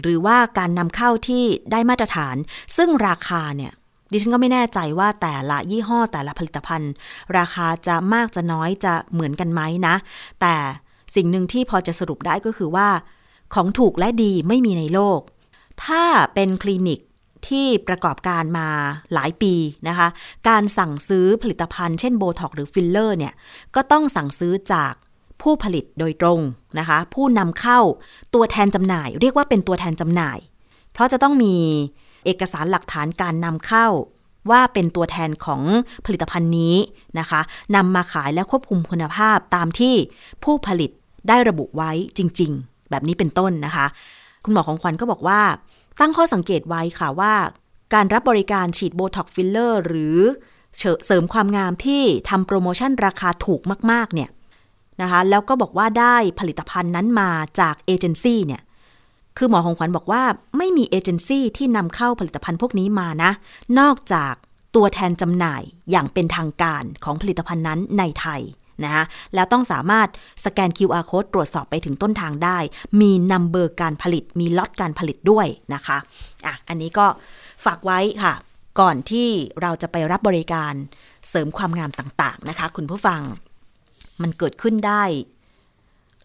S1: หรือว่าการนำเข้าที่ได้มาตรฐาน ซึ่งราคาเนี่ยดิฉันก็ไม่แน่ใจว่าแต่ละยี่ห้อแต่ละผลิตภัณฑ์ ราคาจะมากจะน้อยจะเหมือนกันไหมนะ แต่สิ่งหนึ่งที่พอจะสรุปได้ก็คือว่า ของถูกและดีไม่มีในโลก ถ้าเป็นคลินิกที่ประกอบการมาหลายปีนะคะ การสั่งซื้อผลิตภัณฑ์เช่นโบท็อกหรือฟิลเลอร์เนี่ย ก็ต้องสั่งซื้อจากผู้ผลิตโดยตรงนะคะ ผู้นำเข้าตัวแทนจำหน่าย เรียกว่าเป็นตัวแทนจำหน่าย เพราะจะต้องมีเอกสารหลักฐานการนำเข้าว่าเป็นตัวแทนของผลิตภัณฑ์นี้นะคะนำมาขายและควบคุมคุณภาพตามที่ผู้ผลิตได้ระบุไว้จริง ๆ แบบนี้เป็นต้นนะคะ คุณหมอของขวัญก็บอกว่า ตั้งข้อสังเกตไว้ค่ะว่า การรับบริการฉีดโบท็อกฟิลเลอร์หรือเสริมความงามที่ทำโปรโมชั่นราคาถูกมาก ๆ เนี่ยนะคะแล้วก็บอกว่าได้ผลิตภัณฑ์นั้นมาจากเอเจนซี่เนี่ยคือหมอของขวัญบอกว่าไม่มีเอเจนซี่ที่นำเข้าผลิตภัณฑ์พวกนี้มานะ นอกจากตัวแทนจำหน่ายอย่างเป็นทางการของผลิตภัณฑ์นั้นในไทย นะคะแล้วต้องสามารถสแกน QR code ตรวจสอบไปถึงต้นทางได้ มีนัมเบอร์การผลิต มีล็อตการผลิตด้วยนะคะอะอันนี้ก็ฝากไว้ค่ะ ก่อนที่เราจะไปรับบริการเสริมความงามต่างๆนะคะ คุณผู้ฟังมันเกิดขึ้นได้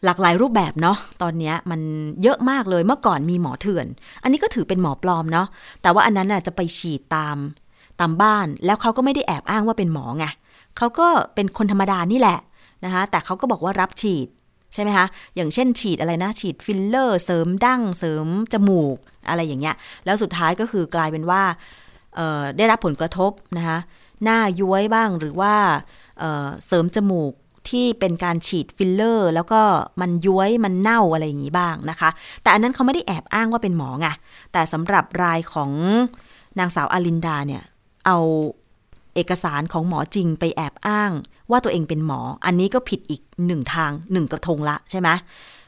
S1: หลากหลายรูปแบบเนาะตอนนี้มันเยอะมากเลยเมื่อก่อนมีหมอเถื่อน อันนี้ก็ถือเป็นหมอปลอมเนาะแต่ว่าอันนั้นน่ะจะไปฉีดตามตามบ้านแล้วเขาก็ไม่ได้แอบอ้างว่าเป็นหมอไง เขาก็เป็นคนธรรมดานี่แหละนะคะแต่เขาก็บอกว่ารับฉีดใช่ไหมคะอย่างเช่นฉีดอะไรนะ ฉีดฟิลเลอร์ เสริมดั้งเสริมจมูกอะไรอย่างเงี้ยแล้วสุดท้ายก็คือกลายเป็นว่าได้รับผลกระทบนะคะหน้าย้วยบ้างหรือว่าเเสริมจมูกที่เป็นการฉีดฟิลเลอร์ แล้วก็มันย้วยมันเน่าอะไรอย่างนี้บ้างนะคะ แต่อันนั้นเขาไม่ได้แอบอ้างว่าเป็นหมอไงแต่สำหรับรายของนางสาวอาลินดาเนี่ยเอา เอกสารของหมอจริงไปแอบอ้าง ว่าตัวเองเป็นหมอ อันนี้ก็ผิดอีกหนึ่งทางหนึ่งกระทงละใช่ไหม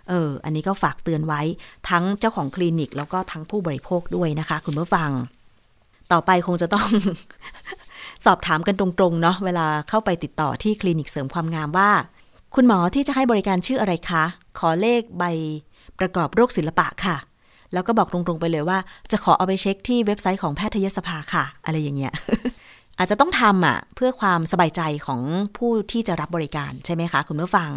S1: เออ อันนี้ก็ฝากเตือนไว้ทั้งเจ้าของคลินิก แล้วก็ทั้งผู้บริโภคด้วยนะคะ คุณผู้ฟัง ต่อไปคงจะต้อง สอบถามกันตรงๆ เนาะเวลาเข้าไปติดต่อที่คลินิกเสริมความงามว่า คุณหมอที่จะให้บริการชื่ออะไรคะ ขอเลขใบประกอบโรคศิลปะค่ะ แล้วก็บอกตรงๆไปเลยว่า จะขอเอาไปเช็คที่เว็บไซต์ของแพทยสภาค่ะ อะไรอย่างเงี้ย อาจจะต้องทำอะเพื่อความสบายใจของผู้ที่จะรับบริการใช่ไหมคะ คุณผู้ฟัง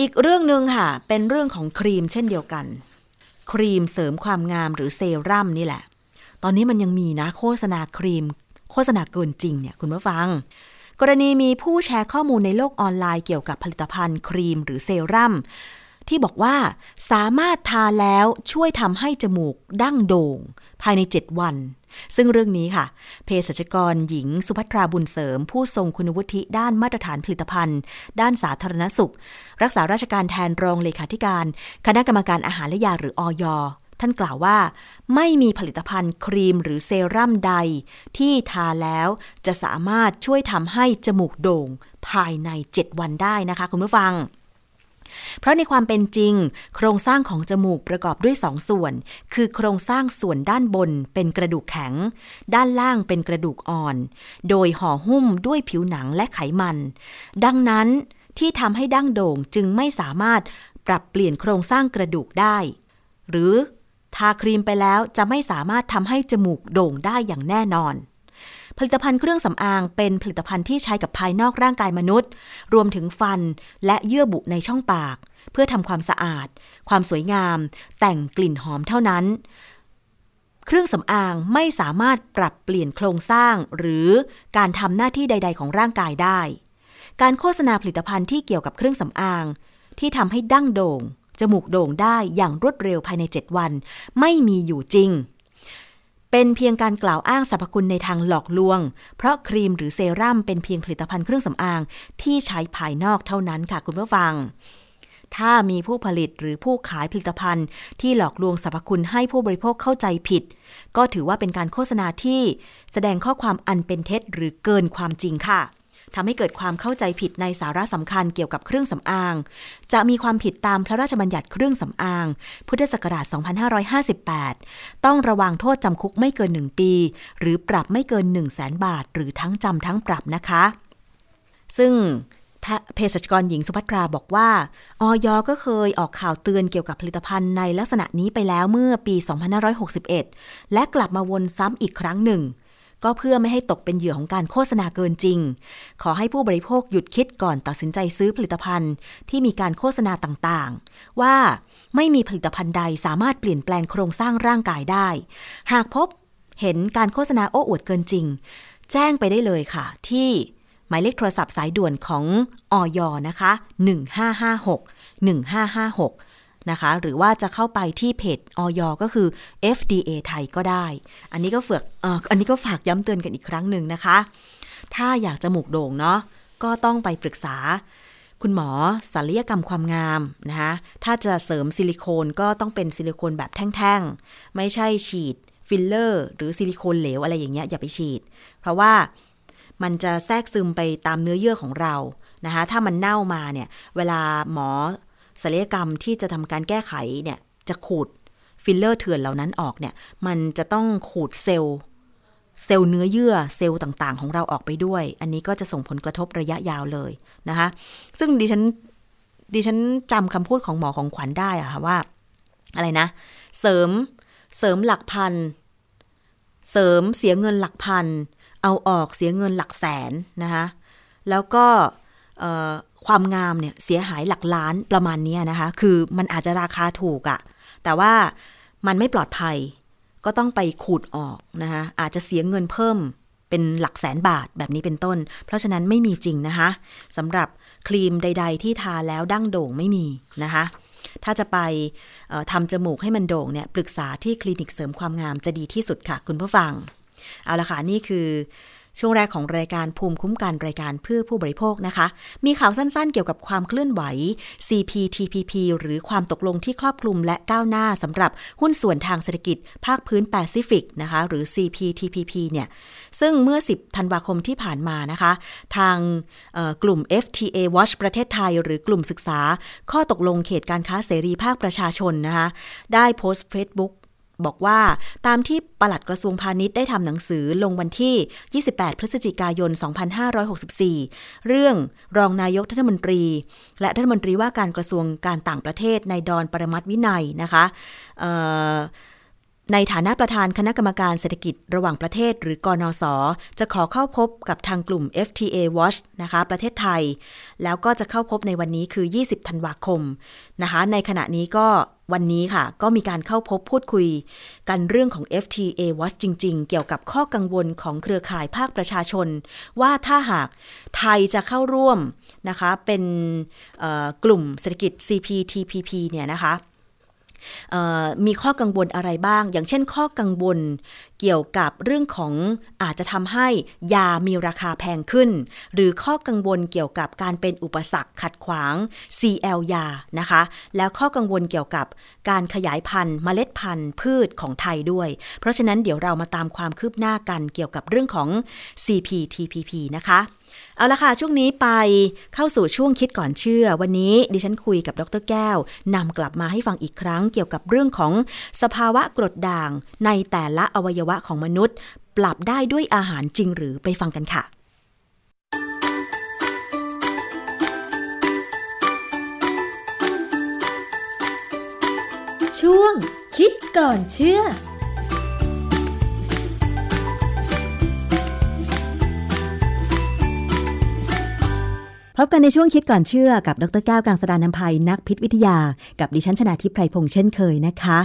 S1: อีกเรื่องหนึ่งค่ะ เป็นเรื่องของครีมเช่นเดียวกัน ครีมเสริมความงามหรือเซรั่มนี่แหละ ตอนนี้มันยังมีนะโฆษณาครีม โฆษณาเกินจริงเนี่ยคุณผู้ฟัง กรณีมีผู้แชร์ข้อมูลในโลกออนไลน์เกี่ยวกับผลิตภัณฑ์ ครีมหรือเซรั่มที่บอกว่าสามารถทาแล้วช่วยทำให้จมูกดั้งโด่ง ภายใน 7 วัน ซึ่งเรื่องนี้ค่ะ เภสัชกรหญิงสุภัทราบุญเสริม ผู้ทรงคุณวุฒิด้านมาตรฐานผลิตภัณฑ์ ด้านสาธารณสุข รักษาราชการแทนรองเลขาธิการ คณะกรรมการอาหารและยาหรืออยท่านกล่าวว่า ไม่มีผลิตภัณฑ์ครีมหรือเซรั่มใด ที่ทาแล้วจะสามารถช่วยทำให้จมูกโด่งภายใน 7 วันได้นะคะคุณผู้ฟัง เพราะในความเป็นจริง โครงสร้างของจมูกประกอบด้วยสองส่วน คือโครงสร้างส่วนด้านบนเป็นกระดูกแข็ง ด้านล่างเป็นกระดูกอ่อน โดยห่อหุ้มด้วยผิวหนังและไขมัน ดังนั้นที่ทำให้ดั้งโด่งจึงไม่สามารถปรับเปลี่ยนโครงสร้างกระดูกได้ หรือทาครีมไปแล้วจะไม่สามารถทำให้จมูกโด่งได้อย่างแน่นอน ผลิตภัณฑ์เครื่องสำอางเป็นผลิตภัณฑ์ที่ใช้กับภายนอกร่างกายมนุษย์ รวมถึงฟันและเยื่อบุในช่องปาก เพื่อทำความสะอาด ความสวยงาม แต่งกลิ่นหอมเท่านั้น เครื่องสำอางไม่สามารถปรับเปลี่ยนโครงสร้าง หรือการทำหน้าที่ใด ๆ ของร่างกายได้ การโฆษณาผลิตภัณฑ์ที่เกี่ยวกับเครื่องสำอาง ที่ทำให้ดั้งโด่งจมูกโด่งได้อย่างรวดเร็วภายใน 7 วัน ไม่มีอยู่จริง เป็นเพียงการกล่าวอ้างสรรพคุณในทางหลอกลวง เพราะครีมหรือเซรั่มเป็นเพียงผลิตภัณฑ์เครื่องสำอางที่ใช้ภายนอกเท่านั้นค่ะคุณผู้ฟัง ถ้ามีผู้ผลิตหรือผู้ขายผลิตภัณฑ์ ที่หลอกลวงสรรพคุณให้ผู้บริโภคเข้าใจผิด ก็ถือว่าเป็นการโฆษณาที่ แสดงข้อความอันเป็นเท็จหรือเกินความจริงค่ะ ทำให้เกิดความเข้าใจผิดในสาระสำคัญเกี่ยวกับเครื่องสำอาง จะมีความผิดตามพระราชบัญญัติเครื่องสำอาง พุทธศักราช 2558 ต้องระวังโทษจำคุกไม่เกิน 1 ปี หรือปรับไม่เกิน 1 0 0 0 0แบาท หรือทั้งจำทั้งปรับนะคะ ซึ่งเภสัชกรหญิงสุภัทราบอกว่าออยก็เคยออกข่าวเตือนเกี่ยวกับผลิตภัณฑ์ในลักษณะนี้ไปแล้วเมื่อปี 2561 และกลับมาวนซ้ำอีกครั้งหนึ่ง ก็เพื่อไม่ให้ตกเป็นเหยื่อของการโฆษณาเกินจริง ขอให้ผู้บริโภคหยุดคิดก่อนตัดสินใจซื้อผลิตภัณฑ์ ที่มีการโฆษณาต่างๆ ว่าไม่มีผลิตภัณฑ์ใดสามารถเปลี่ยนแปลงโครงสร้างร่างกายได้ หากพบเห็นการโฆษณาโอ้อวดเกินจริง แจ้งไปได้เลยค่ะ ที่หมายเลขโทรศัพท์สายด่วนของออยนะคะ 1556 1556 นะคะ หรือว่าจะเข้าไปที่เพจอย.ก็คือ FDA ไทยก็ได้ อันนี้ก็ฝากออันนี้ก็ฝากย้ำเตือนกันอีกครั้งหนึ่งนะคะ ถ้าอยากจมูกโด่งเนาะก็ต้องไปปรึกษาคุณหมอศัลยกรรมความงามนะคะถ้าจะเสริมซิลิโคนก็ต้องเป็นซิลิโคนแบบแท่งๆ ไม่ใช่ฉีดฟิลเลอร์ หรือซิลิโคนเหลวอะไรอย่างเงี้ยอย่าไปฉีด เพราะว่ามันจะแทรกซึมไปตามเนื้อเยื่อของเรานะคะถ้ามันเน่ามาเนี่ย เวลาหมอ ศัลยกรรมที่จะทำการแก้ไขเนี่ยจะขูดฟิลเลอร์เถื่อนเหล่านั้นออกเนี่ย มันจะต้องขูดเซลล์ เซลล์เนื้อเยื่อเซลล์ต่างๆ ของเราออกไปด้วย อันนี้ก็จะส่งผลกระทบระยะยาวเลยนะคะ ซึ่งดิฉันดิฉันจำคำพูดของหมอของขวัญได้อะค่ะว่า อะไรนะ เสริมเสริมหลักพัน เสริมเสียเงินหลักพัน เอาออกเสียเงินหลักแสนนะคะ แล้วก็ ความงามเนี่ยเสียหายหลักล้านประมาณนี้นะคะ คือมันอาจจะราคาถูกอะแต่ว่ามันไม่ปลอดภัย ก็ต้องไปขูดออกนะคะอาจจะเสียเงินเพิ่มเป็นหลักแสนบาทแบบนี้เป็นต้น เพราะฉะนั้นไม่มีจริงนะคะสำหรับครีมใด ๆ ที่ทาแล้วดั้งโด่งไม่มีนะคะ ถ้าจะไปทำจมูกให้มันโด่งเนี่ยปรึกษาที่คลินิกเสริมความงามจะดีที่สุดค่ะ คุณผู้ฟัง เอาละค่ะนี่คือ ช่วงแรกของรายการภูมิคุ้มกันรายการเพื่อผู้บริโภคนะคะ มีข่าวสั้นๆ เกี่ยวกับความเคลื่อนไหว CPTPP หรือความตกลงที่ครอบคลุมและก้าวหน้าสำหรับหุ้นส่วนทางเศรษฐกิจ ภาคพื้นแปซิฟิกนะคะ หรือ CPTPP เนี่ย ซึ่งเมื่อ 10 ธันวาคมที่ผ่านมานะคะ ทางกลุ่ม FTA Watch ประเทศไทย หรือกลุ่มศึกษา ข้อตกลงเขตการค้าเสรีภาคประชาชนนะคะ ได้โพสต์ Facebook บอกว่าตามที่ปลัดกระทรวงพาณิชย์ได้ทำหนังสือลงวันที่ 28 พฤศจิกายน 2564 เรื่องรองนายกรัฐมนตรี และรัฐมนตรีว่าการกระทรวงการต่างประเทศในดอนปรมัตวินัยนะคะ ในฐานะประธานคณะกรรมการเศรษฐกิจระหว่างประเทศหรือกอนอสจะขอเข้าพบกับทางกลุ่ม FTA Watch นะคะประเทศไทย แล้วก็จะเข้าพบในวันนี้คือ 20 ธันวาคมนะคะในขณะนี้ก็วันนี้ค่ะ ก็มีการเข้าพบพูดคุย กันเรื่องของ FTA Watch จริง ๆ เกี่ยวกับข้อกังวลของเครือข่ายภาคประชาชน ว่าถ้าหากไทยจะเข้าร่วมนะคะเป็นกลุ่มเศรษฐกิจ CPTPP เนี่ยนะคะ มีข้อกังวลอะไรบ้าง อย่างเช่นข้อกังวลเกี่ยวกับเรื่องของอาจจะทำให้ยามีราคาแพงขึ้น หรือข้อกังวลเกี่ยวกับการเป็นอุปสรรคขัดขวาง CL ยานะคะ แล้วข้อกังวลเกี่ยวกับการขยายพันธุ์เมล็ดพันธุ์พืชของไทยด้วย เพราะฉะนั้นเดี๋ยวเรามาตามความคืบหน้ากันเกี่ยวกับเรื่องของ CPTPP นะคะ เอาละค่ะ ช่วงนี้ไปเข้าสู่ช่วงคิดก่อนเชื่อ วันนี้ดิฉันคุยกับดรแก้วนำกลับมาให้ฟังอีกครั้งเกี่ยวกับเรื่องของสภาวะกรดด่างในแต่ละอวัยวะของมนุษย์ ปรับได้ด้วยอาหารจริงหรือไปฟังกันค่ะ
S4: ช่วงคิดก่อนเชื่อ
S1: พบกันในช่วงคิดก่อนเชื่อกับดรแก้วกังสดานนภัยนักพิษวิทยา กับดิฉันชนาทิพไพรพงษ์เช่นเคยนะคะ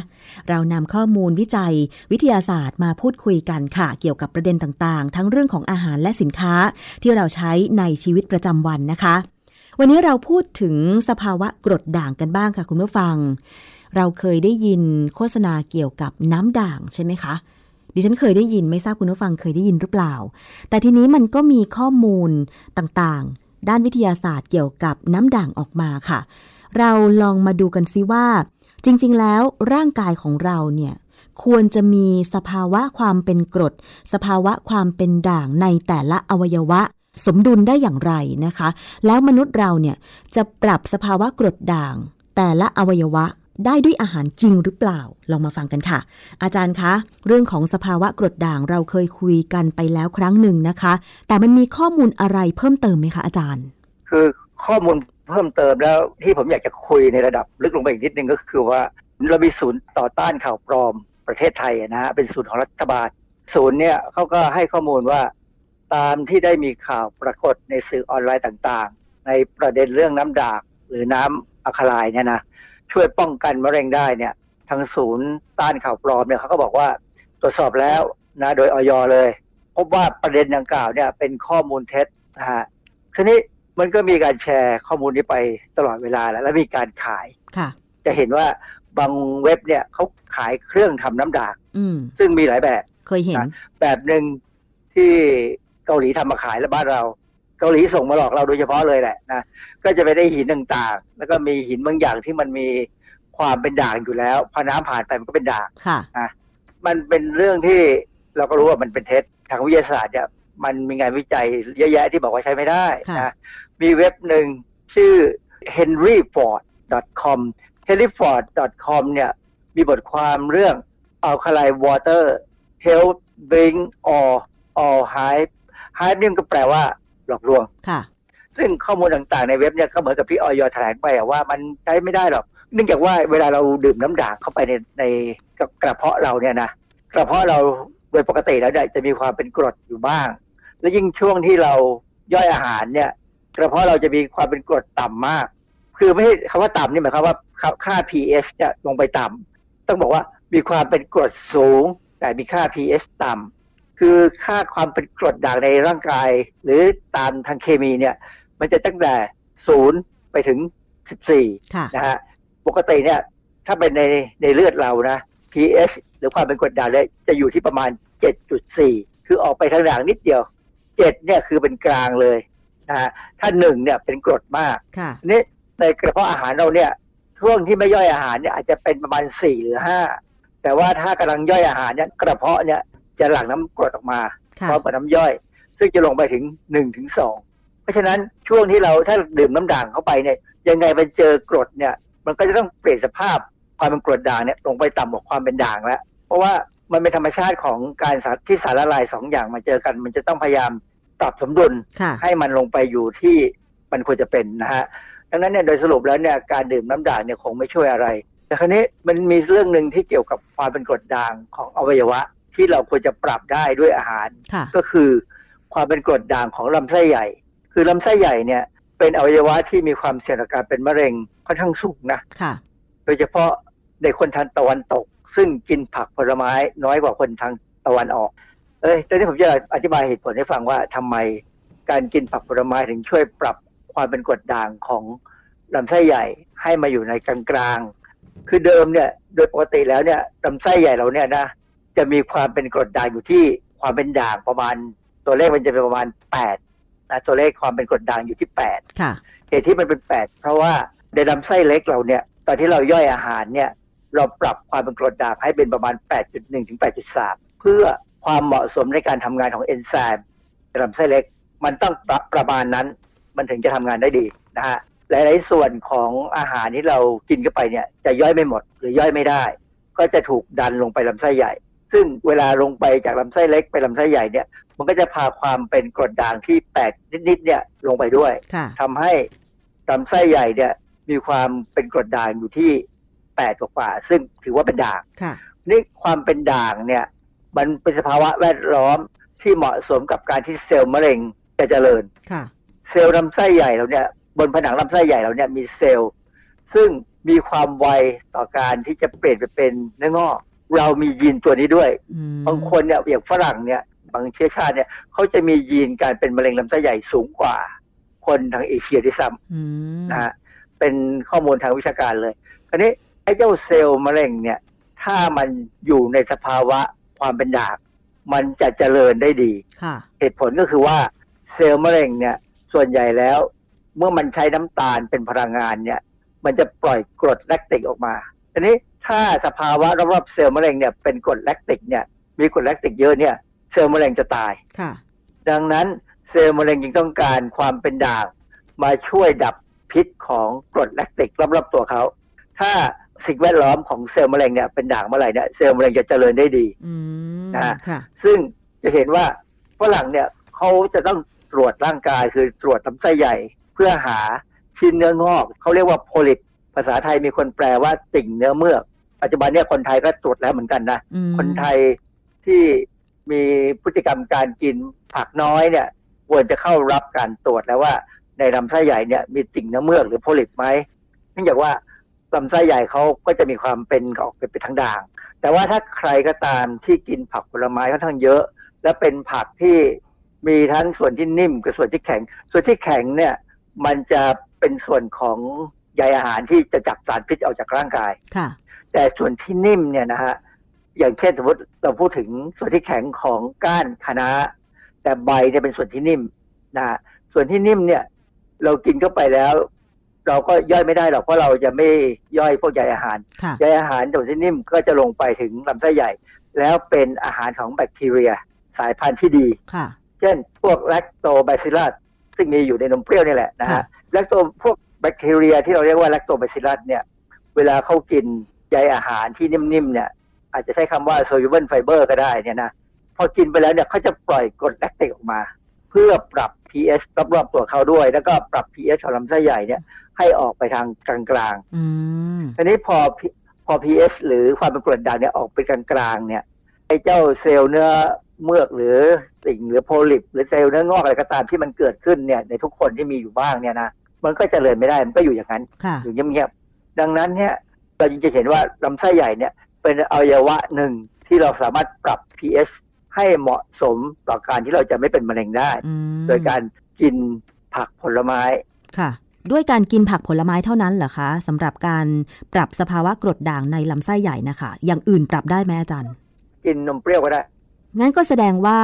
S1: เรานำข้อมูลวิจัย วิทยาศาสตร์มาพูดคุยกันค่ะ เกี่ยวกับประเด็นต่างๆ ทั้งเรื่องของอาหารและสินค้า ที่เราใช้ในชีวิตประจำวันนะคะ วันนี้เราพูดถึงสภาวะกรดด่างกันบ้างค่ะคุณผู้ฟัง เราเคยได้ยินโฆษณาเกี่ยวกับน้ำด่างใช่ไหมคะดิฉันเคยได้ยินไม่ทราบคุณผู้ฟังเคยได้ยินหรือเปล่า แต่ทีนี้มันก็มีข้อมูลต่างๆ ด้านวิทยาศาสตร์เกี่ยวกับน้ำด่างออกมาค่ะ เราลองมาดูกันซิว่า จริง ๆ แล้วร่างกายของเราเนี่ยควรจะมีสภาวะความเป็นกรด สภาวะความเป็นด่างในแต่ละอวัยวะ สมดุลได้อย่างไรนะคะ แล้วมนุษย์เราเนี่ยจะปรับสภาวะกรดด่าง แต่ละอวัยวะ ได้ด้วยอาหารจริงหรือเปล่า ลองมาฟังกันค่ะ อาจารย์คะ เรื่องของสภาวะกรดด่างเราเคยคุยกันไปแล้วครั้งหนึ่งนะคะ แต่มันมีข้อมูลอะไรเพิ่มเติมไหมคะอาจารย์
S5: คือข้อมูลเพิ่มเติมแล้วที่ผมอยากจะคุยในระดับลึกลงไปอีกนิดนึงก็คือว่าเรามีศูนย์ต่อต้านข่าวปลอมประเทศไทยนะฮะเป็นศูนย์ของรัฐบาล ศูนย์เนี่ยเขาก็ให้ข้อมูลว่า ตามที่ได้มีข่าวปรากฏในสื่อออนไลน์ต่างๆ ในประเด็นเรื่องน้ำด่างหรือน้ำอะคาไลเนี่ยนะ ช่วยป้องกันมะเร็งได้เนี่ย ทางศูนย์ต้านข่าวปลอมเนี่ยเขาก็บอกว่าตรวจสอบแล้วนะโดยออยเลย พบว่าประเด็นดังกล่าวเนี่ยเป็นข้อมูลเท็จนะฮะทีนี้มันก็มีการแชร์ข้อมูลนี้ไปตลอดเวลาแล้ว และมีการขาย
S1: ค่ะ
S5: จะเห็นว่าบางเว็บเนี่ยเขาขายเครื่องทำน้ำด่าง
S1: อืม
S5: ซึ่งมีหลายแบบ
S1: เคยเห็น
S5: แบบหนึ่งที่เกาหลีทำมาขายแล้วบ้านเราเกาหลีส่งมาหลอกเราโดยเฉพาะเลยแหละนะก็จะไปได้หินต่างๆ แล้วก็มีหินบางอย่างที่มันมีความเป็นด่างอยู่แล้วพอน้ำผ่านไปมันก็เป็นด่าง
S1: ค่ะ
S5: มันเป็นเรื่องที่เราก็รู้ว่ามันเป็นเท็จทางวิทยาศาสตร์เนี่ยมันมีงานวิจัยเยอะแยะที่บอกว่าใช้ไม่ได้
S1: ค่ะ
S5: นะมีเว็บหนึ่งชื่อ henryford.com henryford.com เนี่ยมีบทความเรื่อง alkaline water help bring all all hype hype นี่มันก็แปลว่า หลอกลวง
S1: ค่ะ
S5: ซึ่งข้อมูลต่างๆในเว็บเนี่ยก็เหมือนกับที่ออยแถลงไปอะว่ามันใช้ไม่ได้หรอกเนื่องจากว่าเวลาเราดื่มน้ำด่างเข้าไปในในกระเพาะเราเนี่ยนะกระเพาะเราโดยปกติแล้วเนี่ยจะมีความเป็นกรดอยู่บ้าง และยิ่งช่วงที่เราย่อยอาหารเนี่ย กระเพาะเราจะมีความเป็นกรดต่ำมาก คือไม่ใช่คำว่าต่ำนี่หมายความว่าค่าค่า pH จะลงไปต่ำต้องบอกว่ามีความเป็นกรดสูง แต่มีค่า pH ต่ำ คือค่าความเป็นกรดด่างในร่างกาย หรือตามทางเคมีเนี่ย มันจะตั้งแต่ศูนย์ไปถึงสิบสี่
S1: ค่ะ
S5: นะฮะปกติเนี่ย ถ้าเป็นในในเลือดเรานะ pH หรือความเป็นกรดด่างเนี่ยจะอยู่ที่ประมาณ7.4คือออกไปทางด่างนิดเดียว7เนี่ยคือเป็นกลางเลยนะฮะถ้าหนึ่งเนี่ยเป็นกรดมาก
S1: ค่ะ
S5: ทีนี้ในกระเพาะอาหารเราเนี่ยช่วงที่ไม่ย่อยอาหารเนี่ยอาจจะเป็นประมาณ4หรือ5แต่ว่าถ้ากำลังย่อยอาหารเนี่ยกระเพาะเนี่ย จะหลั่งน้ำกรดออกมาพ
S1: ค่ะ
S5: ร้อมกับน้ำย่อย ซึ่งจะลงไปถึง1ถึง2เพราะฉะนั้นช่วงที่เราถ้าดื่มน้ำด่างเข้าไปเนี่ยยังไงมันเจอกรดเนี่ย มันก็จะต้องเปลี่ยนสภาพความเป็นกรดด่างเนี่ยลงไปต่ำกว่าความเป็นด่างแล้ว เพราะว่ามันเป็นธรรมชาติของการสารที่สารละลายสองอย่างมาเจอกัน มันจะต้องพยายามปรับสมดุล
S1: ค่ะ
S5: ให้มันลงไปอยู่ที่มันควรจะเป็นนะฮะดังนั้นเนี่ยโดยสรุปแล้วเนี่ยการดื่มน้ำด่างเนี่ยคงไม่ช่วยอะไร แต่ครั้นี้มันมีเรื่องหนึ่งที่เกี่ยวกับความเป็นกรดด่างของอวัยวะ ที่เราควรจะปรับได้ด้วยอาหาร
S1: ค่ะ
S5: ก็คือความเป็นกรดด่างของลำไส้ใหญ่ คือลำไส้ใหญ่เนี่ย เป็นอวัยวะที่มีความเสี่ยงต่อการเป็นมะเร็งค่อนข้างสูงนะ
S1: ค่ะ
S5: โดยเฉพาะในคนทางตะวันตก ซึ่งกินผักผลไม้น้อยกว่าคนทางตะวันออก เอ้ยตอนนี้ผมจะอธิบายเหตุผลให้ฟังว่าทำไมการกินผักผลไม้ถึงช่วยปรับความเป็นกรดด่างของลำไส้ใหญ่ให้มาอยู่ในกลางๆคือเดิมเนี่ย โดยปกติแล้วเนี่ยลำไส้ใหญ่เราเนี่ยนะ จะมีความเป็นกรดด่างอยู่ที่ความเป็นด่างประมาณ ตัวเลขมันจะเป็นประมาณ8นะตัวเลขความเป็นกรดด่างอยู่ที่8
S1: ค่ะ
S5: เหตุที่มันเป็นแปดเพราะว่าในลำไส้เล็กเราเนี่ย ตอนที่เราย่อยอาหารเนี่ย เราปรับความเป็นกรดด่างให้เป็นประมาณ 8.1 ถึง 8.3 เพื่อความเหมาะสมในการทำงานของเอนไซม์ในลำไส้เล็ก มันต้องปรับประมาณนั้น มันถึงจะทำงานได้ดีนะฮะหลาย ๆ ส่วนของอาหารที่เรากินเข้าไปเนี่ย จะย่อยไม่หมดหรือย่อยไม่ได้ ก็จะถูกดันลงไปลำไส้ใหญ่ ซึ่งเวลาลงไปจากลำไส้เล็กไปลำไส้ใหญ่เนี่ยมันก็จะพาความเป็นกรดด่างที่แปดนิดๆเนี่ยลงไปด้วย
S1: ค่ะ
S5: ทำให้ลำไส้ใหญ่เนี่ยมีความเป็นกรดด่างอยู่ที่แปดกว่าๆซึ่งถือว่าเป็นด่าง
S1: ค่ะ
S5: นี่ความเป็นด่างเนี่ย มันเป็นสภาวะแวดล้อมที่เหมาะสมกับการที่เซลล์มะเร็งจะเจริญ
S1: ค่ะ
S5: เซลล์ลำไส้ใหญ่เราเนี่ย บนผนังลำไส้ใหญ่เราเนี่ยมีเซลล์ ซึ่งมีความไวต่อการที่จะเปลี่ยนไปเป็นเนื้องอก เรามียีนตัวนี้ด้วย
S1: อืม
S5: บางคนเนี่ยอย่างฝรั่งเนี่ย บางเชื้อชาติเนี่ยเขาจะมียีนการเป็นมะเร็งลำไส้ใหญ่สูงกว่า คนทางเอเชียด้วยซ้
S1: อืมำ
S5: นะฮะเป็นข้อมูลทางวิชาการเลยคราวนี้ไอ้เจ้าเซลล์มะเร็งเนี่ย ถ้ามันอยู่ในสภาวะความเป็นด่างมันจะเจริญได้ดี
S1: ค่ะ
S5: เหตุผลก็คือว่าเซลล์มะเร็งเนี่ย ส่วนใหญ่แล้ว เมื่อมันใช้น้ำตาลเป็นพลังงานเนี่ย มันจะปล่อยกรดแลคติกออกมาทีนี้ ถ้าสภาวะรอบๆเซลล์มะเร็งเนี่ยเป็นกรดแลคติกเนี่ยมีกรดแลคติกเยอะเนี่ยเซลล์มะเร็งจะตาย
S1: ค่ะ
S5: ดังนั้นเซลล์มะเร็งจึงต้องการความเป็นด่าง มาช่วยดับพิษของกรดแลคติกรอบๆตัวเขา ถ้าสิ่งแวดล้อมของเซลล์มะเร็งเนี่ยเป็นด่างเมื่อไหร่เนี่ยเซลล์มะเร็งจะเจริญได้ดี
S1: อืม
S5: นะฮะ
S1: ค่ะ
S5: ซึ่งจะเห็นว่าฝรั่งเนี่ยเขาจะต้องตรวจร่างกายคือตรวจลำไส้ใหญ่เพื่อหาชิ้นเนื้องอกเขาเรียกว่าโพลิปภาษาไทยมีคนแปลว่าติ่งเนื้อเมือก ปัจจุบันเนี่ยคนไทยก็ตรวจแล้วเหมือนกันนะ
S1: อืม
S5: คนไทยที่มีพฤติกรรมการกินผักน้อยเนี่ยควรจะเข้ารับการตรวจแล้วว่าในลำไส้ใหญ่เนี่ยมีติ่งเนื้อเมือกหรือโพลิปไหมเนื่องจากว่าลำไส้ใหญ่เขาก็จะมีความเป็นออกเป็นทางด่าง แต่ว่าถ้าใครก็ตามที่กินผักผลไม้ค่อนข้างเยอะ และเป็นผักที่มีทั้งส่วนที่นิ่มกับส่วนที่แข็ง ส่วนที่แข็งเนี่ยมันจะเป็นส่วนของใยอาหารที่จะจับสารพิษออกจากร่างกาย
S1: ค่ะ
S5: แต่ส่วนที่นิ่มเนี่ยนะฮะอย่างเช่นสมมติเราพูดถึงส่วนที่แข็งของก้านคะน้าแต่ใบเนี่ยเป็นส่วนที่นิ่มนะฮะส่วนที่นิ่มเนี่ย เรากินเข้าไปแล้ว เราก็ย่อยไม่ได้หรอกเพราะเราจะไม่ย่อยพวกใยอาหาร
S1: ค่ะ
S5: ใยอาหารส่วนที่นิ่มก็จะลงไปถึงลำไส้ใหญ่ แล้วเป็นอาหารของแบคทีเรีย สายพันธุ์ที่ดี
S1: ค่ะ
S5: เช่น พวกแลคโตไบซิลัสซึ่งมีอยู่ในนมเปรี้ยวนี่แหละนะ
S1: ค่ะ
S5: ฮะแลคโตพวกแบคทีเรียที่เราเรียกว่าแลคโตไบซิลัสเนี่ย เวลาเขากิน ใยอาหารที่นิ่มๆเนี่ย อาจจะใช้คำว่า soluble fiber ก็ได้เนี่ยนะพอกินไปแล้วเนี่ยเขาจะปล่อยกรดแลคติกออกมา เพื่อปรับ pH รอบๆตัวเขาด้วย แล้วก็ปรับ pH ของลำไส้ใหญ่เนี่ยให้ออกไปทางกลาง
S1: อืม
S5: ๆทีนี้พอ P- พอ pH หรือความเป็นกรดด่างเนี่ยออกไปกลางๆเนี่ยไอ้เจ้าเซลล์เนื้อเมือกหรือสิ่งหรือโพลิป หรือเซลล์เนื้องอกอะไรก็ตามที่มันเกิดขึ้นเนี่ยในทุกคนที่มีอยู่บ้างเนี่ยนะมันก็เจริญไม่ได้มันก็อยู่อย่างนั้น
S1: ค่ะ
S5: อยู่เงียบๆดังนั้นเนี่ย เราจึงจะเห็นว่าลำไส้ใหญ่เนี่ยเป็นอวัยวะหนึ่งที่เราสามารถปรับ pH ให้เหมาะสมต่อการที่เราจะไม่เป็นมะเร็งได้
S1: อืม
S5: โดยการกินผักผลไม้
S1: ค่ะ ด้วยการกินผักผลไม้เท่านั้นเหรอคะสำหรับการปรับสภาวะกรดด่างในลำไส้ใหญ่นะคะ อย่างอื่นปรับได้ไหมอาจารย์
S5: กินนมเปรี้ยวก็ได้
S1: งั้นก็แสดงว่า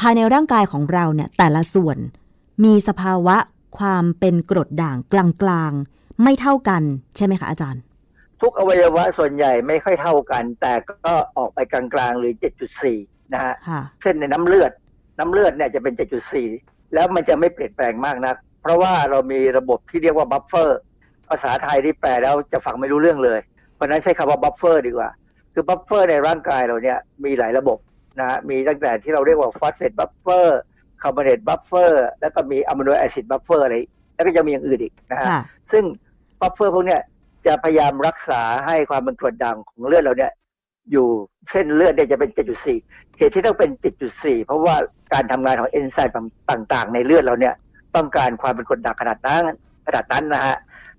S1: ภายในร่างกายของเราเนี่ย แต่ละส่วนมีสภาวะความเป็นกรดด่างกลางๆไม่เท่ากัน ใช่ไหมคะอาจารย์
S5: ทุกอวัยวะส่วนใหญ่ไม่ค่อยเท่ากัน แต่ก็ออกไปกลางๆหรือ 7.4 นะฮะ
S1: ค่ะ
S5: เช่นในน้ำเลือด น้ำเลือดเนี่ยจะเป็น 7.4 แล้วมันจะไม่เปลี่ยนแปลงมากนัก เพราะว่าเรามีระบบที่เรียกว่า buffer ภาษาไทยที่แปลแล้วจะฟังไม่รู้เรื่องเลย เพราะฉะนั้นใช้คำว่า buffer ดีกว่า คือ buffer ในร่างกายเราเนี่ยมีหลายระบบนะฮะ มีตั้งแต่ที่เราเรียกว่า phosphate buffer carbonate buffer แล้วก็มี amino acid buffer อะไร แล้วก็จะมีอย่างอื่นอีกนะฮะ
S1: ค่ะ
S5: ซึ่ง buffer พวกเนี้ย จะพยายามรักษาให้ความเป็นกรดด่างของเลือดเราเนี่ยอยู่เส้นเลือดเนี่ยจะเป็น 7.4 เหตุที่ต้องเป็น 7.4 เพราะว่าการทำงานของเอนไซม์ต่างๆ ในเลือดเราเนี่ยต้องการความเป็นกรดด่างขนาดนั้นขนาดนั้นนะฮะ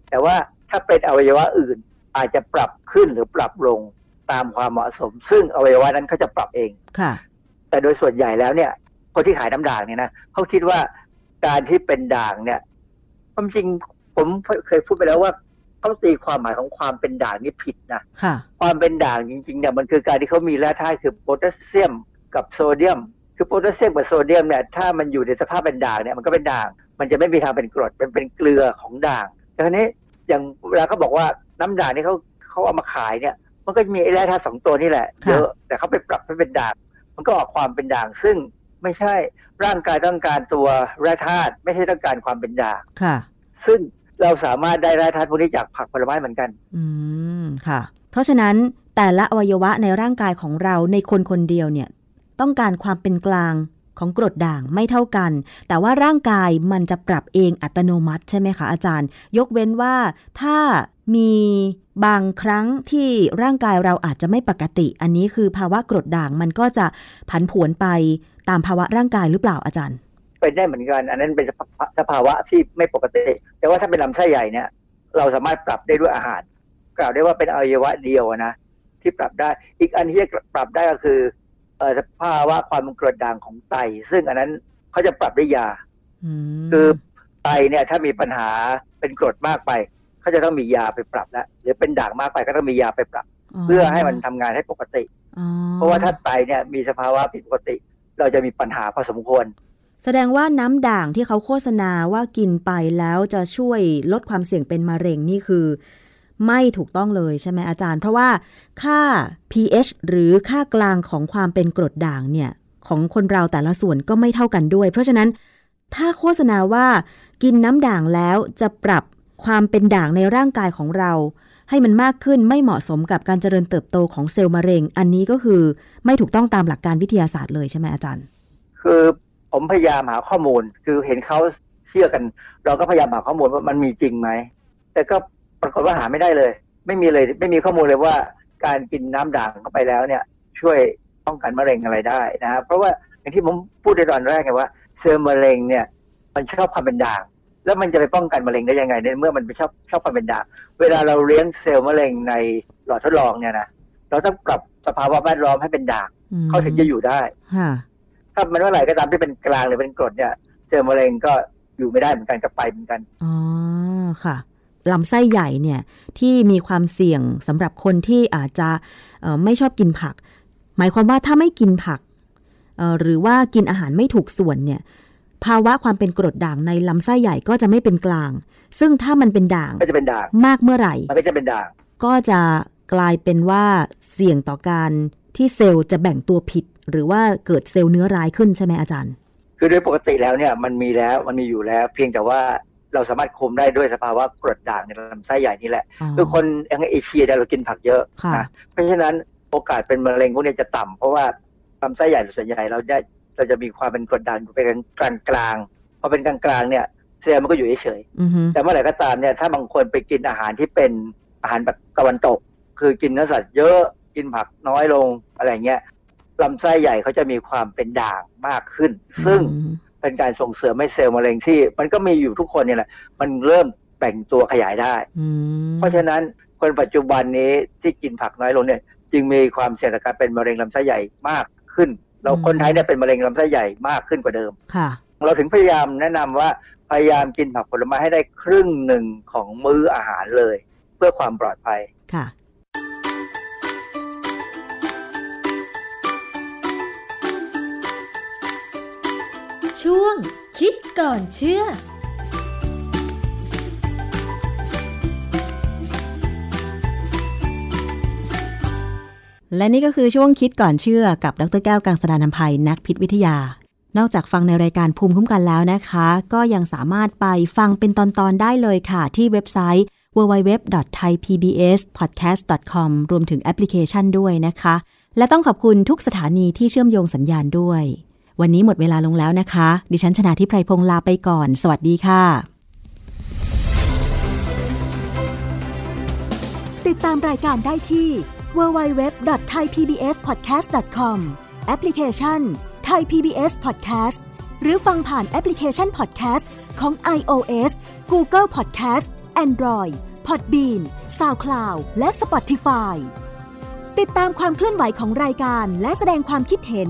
S5: แต่ว่าถ้าเป็นอวัยวะอื่นอาจจะปรับขึ้นหรือปรับลงตามความเหมาะสม ซึ่งอวัยวะนั้นเขาจะปรับเอง
S1: ค่ะ
S5: แต่โดยส่วนใหญ่แล้วเนี่ย คนที่ขายน้ำด่างเนี่ยนะเขาคิดว่าการที่เป็นด่างเนี่ยความจริงผมเคยพูดไปแล้วว่า เขาตีความหมายของความเป็นด่างนี่ผิดนะ
S1: ค่ะ
S5: ความเป็นด่างจริงๆเนี่ยมันคือการที่เขามีแร่ธาตุคือโพแทสเซียมกับโซเดียม คือโพแทสเซียมกับโซเดียมเนี่ยถ้ามันอยู่ในสภาพเป็นด่างเนี่ยมันก็เป็นด่าง มันจะไม่มีทางเป็นกรดเป็นเป็นเกลือของด่างดังนี้อย่างเวลาเขาบอกว่าน้ำด่างนี่เขาเขาเอามาขายเนี่ย มันก็จะมีไอ้แร่ธาตุสองตัวนี่แหละ
S1: ค่ะ
S5: เยอะแต่เขาไปปรับให้เป็นด่าง มันก็ออกความเป็นด่างซึ่งไม่ใช่ร่างกายต้องการตัวแร่ธาตุไม่ใช่ต้องการความเป็นด่าง
S1: ค่ะ
S5: ซึ่ง เราสามารถได้แร่ธาตุพวกนี้จากผักผลไม้เหมือนกัน
S1: อืมค่ะ เพราะฉะนั้นแต่ละอวัยวะในร่างกายของเราในคนคนเดียวเนี่ย ต้องการความเป็นกลางของกรดด่างไม่เท่ากัน แต่ว่าร่างกายมันจะปรับเองอัตโนมัติใช่ไหมคะอาจารย์ ยกเว้นว่าถ้ามีบางครั้งที่ร่างกายเราอาจจะไม่ปกติ อันนี้คือภาวะกรดด่างมันก็จะผันผวนไปตามภาวะร่างกายหรือเปล่าอาจารย์
S5: เป็นได้เหมือนกัน อันนั้นเป็นสภาสภาวะที่ไม่ปกติ แต่ว่าถ้าเป็นลำไส้ใหญ่เนี่ย เราสามารถปรับได้ด้วยอาหาร กล่าวได้ว่าเป็นอวัยวะเดียวนะที่ปรับได้ อีกอันที่จะปรับได้ก็คือเอ่อสภาวะความเป็นกรดด่างของไต ซึ่งอันนั้นเขาจะปรับด้วยยา
S1: อืม
S5: คือไตเนี่ย ถ้ามีปัญหาเป็นกรดมากไปเขาจะต้องมียาไปปรับแล้วหรือเป็นด่างมากไปก็ต้องมียาไปปรับ เพื่อให้มันทำงานให้ปกติ
S1: อ๋อ
S5: เพราะว่าถ้าไตเนี่ยมีสภาวะผิดปกติ เราจะมีปัญหาพอสมควร
S1: แสดงว่าน้ำด่างที่เขาโฆษณาว่ากินไปแล้วจะช่วยลดความเสี่ยงเป็นมะเร็งนี่คือ ไม่ถูกต้องเลยใช่ไหมอาจารย์ เพราะว่าค่า pH หรือค่ากลางของความเป็นกรดด่างเนี่ย ของคนเราแต่ละส่วนก็ไม่เท่ากันด้วย เพราะฉะนั้นถ้าโฆษณาว่ากินน้ำด่างแล้วจะปรับความเป็นด่างในร่างกายของเรา ให้มันมากขึ้นไม่เหมาะสมกับการเจริญเติบโตของเซลล์มะเร็ง อันนี้ก็คือไม่ถูกต้องตามหลักการวิทยาศาสตร์เลยใช่ไหมอาจารย์
S5: คือ ผมพยายามหาข้อมูล คือเห็นเขาเชื่อกัน เราก็พยายามหาข้อมูลว่ามันมีจริงไหม แต่ก็ปรากฏว่าหาไม่ได้เลย ไม่มีเลย ไม่มีข้อมูลเลยว่าการกินน้ำด่างเข้าไปแล้วเนี่ย ช่วยป้องกันมะเร็งอะไรได้นะครับเพราะว่าอย่างที่ผมพูดในตอนแรกไงว่าเซลล์มะเร็งเนี่ย มันชอบความเป็นด่าง แล้วมันจะไปป้องกันมะเร็งได้ยังไงในเมื่อมันไปชอบชอบความเป็นด่าง เวลาเราเลี้ยงเซลล์มะเร็งในหลอดทดลองเนี่ยนะเราต้องปรับสภาวะแวดล้อมให้เป็นด่าง
S1: อืม
S5: เขาถึงจะอยู่ได้
S1: ค่ะ
S5: ถ้ามันเมื่อไหร่ก็ตามที่เป็นกลางหรือเป็นกรดเนี่ยเจอมะเร็งก็อยู่ไม่ได้เหมือนกันกับไปเหมือนกัน
S1: อ๋อค่ะลำไส้ใหญ่เนี่ยที่มีความเสี่ยงสำหรับคนที่อาจจะไม่ชอบกินผัก หมายความว่าถ้าไม่กินผัก หรือว่ากินอาหารไม่ถูกส่วนเนี่ยภาวะความเป็นกรดด่างในลำไส้ใหญ่ก็จะไม่เป็นกลาง ซึ่งถ้ามันเป็นด่าง
S5: ก็จะเป็นด่าง
S1: มากเมื่อไหร่
S5: มันก็จะเป็นด่าง
S1: ก็จะกลายเป็นว่าเสี่ยงต่อการที่เซลล์จะแบ่งตัวผิด หรือว่าเกิดเซลล์เนื้อร้ายขึ้นใช่ไหมอาจารย์
S5: คือโดยปกติแล้วเนี่ยมันมีแล้วมันมีอยู่แล้ว เพียงแต่ว่าเราสามารถคุมได้ด้วยสภาวะกรดด่างในลำไส้ใหญ่นี่แหละ คือคนอย่างเอเชียเรากินผักเยอะนะเพราะฉะนั้นโอกาสเป็นมะเร็งพวกนี้จะต่ำเพราะว่าลำไส้ใหญ่ส่วนใหญ่เราได้เราจะมีความเป็นกรดด่างเป็นกลางกลางพอเป็นกลางกลางเนี่ยเซลล์มันก็อยู่เฉยแต่เมื่อไหร่ก็ตามเนี่ยถ้าบางคนไปกินอาหารที่เป็นอาหารแบบตะวันตก คือกินเนื้อสัตว์เยอะกินผักน้อยลงอะไรเงี้ย ลำไส้ใหญ่เขาจะมีความเป็นด่างมากขึ้น ซึ่งเป็นการส่งเสริมให้เซลล์มะเร็งที่ มันก็มีอยู่ทุกคนเนี่ยแหละมันเริ่มแบ่งตัวขยายได้ เพราะฉะนั้นคนปัจจุบันนี้ที่กินผักน้อยลงเนี่ย จึงมีความเสี่ยงต่อการเป็นมะเร็งลำไส้ใหญ่มากขึ้น เราคนไทยเนี่ยเป็นมะเร็งลำไส้ใหญ่มากขึ้นกว่าเดิม
S1: ค่ะ
S5: เราถึงพยายามแนะนำว่าพยายามกินผักผลไม้ให้ได้ครึ่งหนึ่งของมื้ออาหารเลย เพื่อความปลอดภัย
S1: ค่ะ
S4: ช่วง คิดก่อนเชื่อ
S1: และนี่ก็คือช่วงคิดก่อนเชื่อกับดรแก้วกังสดานนภัยนักพิษวิทยา นอกจากฟังในรายการภูมิคุ้มกันแล้วนะคะ ก็ยังสามารถไปฟังเป็นตอน ๆ ได้เลยค่ะ ที่เว็บไซต์ www.thaipbspodcast.com รวมถึงแอปพลิเคชันด้วยนะคะ และต้องขอบคุณทุกสถานีที่เชื่อมโยงสัญญาณด้วย วันนี้หมดเวลาลงแล้วนะคะ ดิฉันชนะทิพไพรพงศ์ลาไปก่อน สวัสดีค่ะ
S4: ติดตามรายการได้ที่ www.thaipbspodcast.com แอปพลิเคชัน Thai PBS Podcast หรือฟังผ่านแอปพลิเคชัน Podcast ของ iOS Google Podcast Android Podbean SoundCloud และ Spotify ติดตามความเคลื่อนไหวของรายการและแสดงความคิดเห็น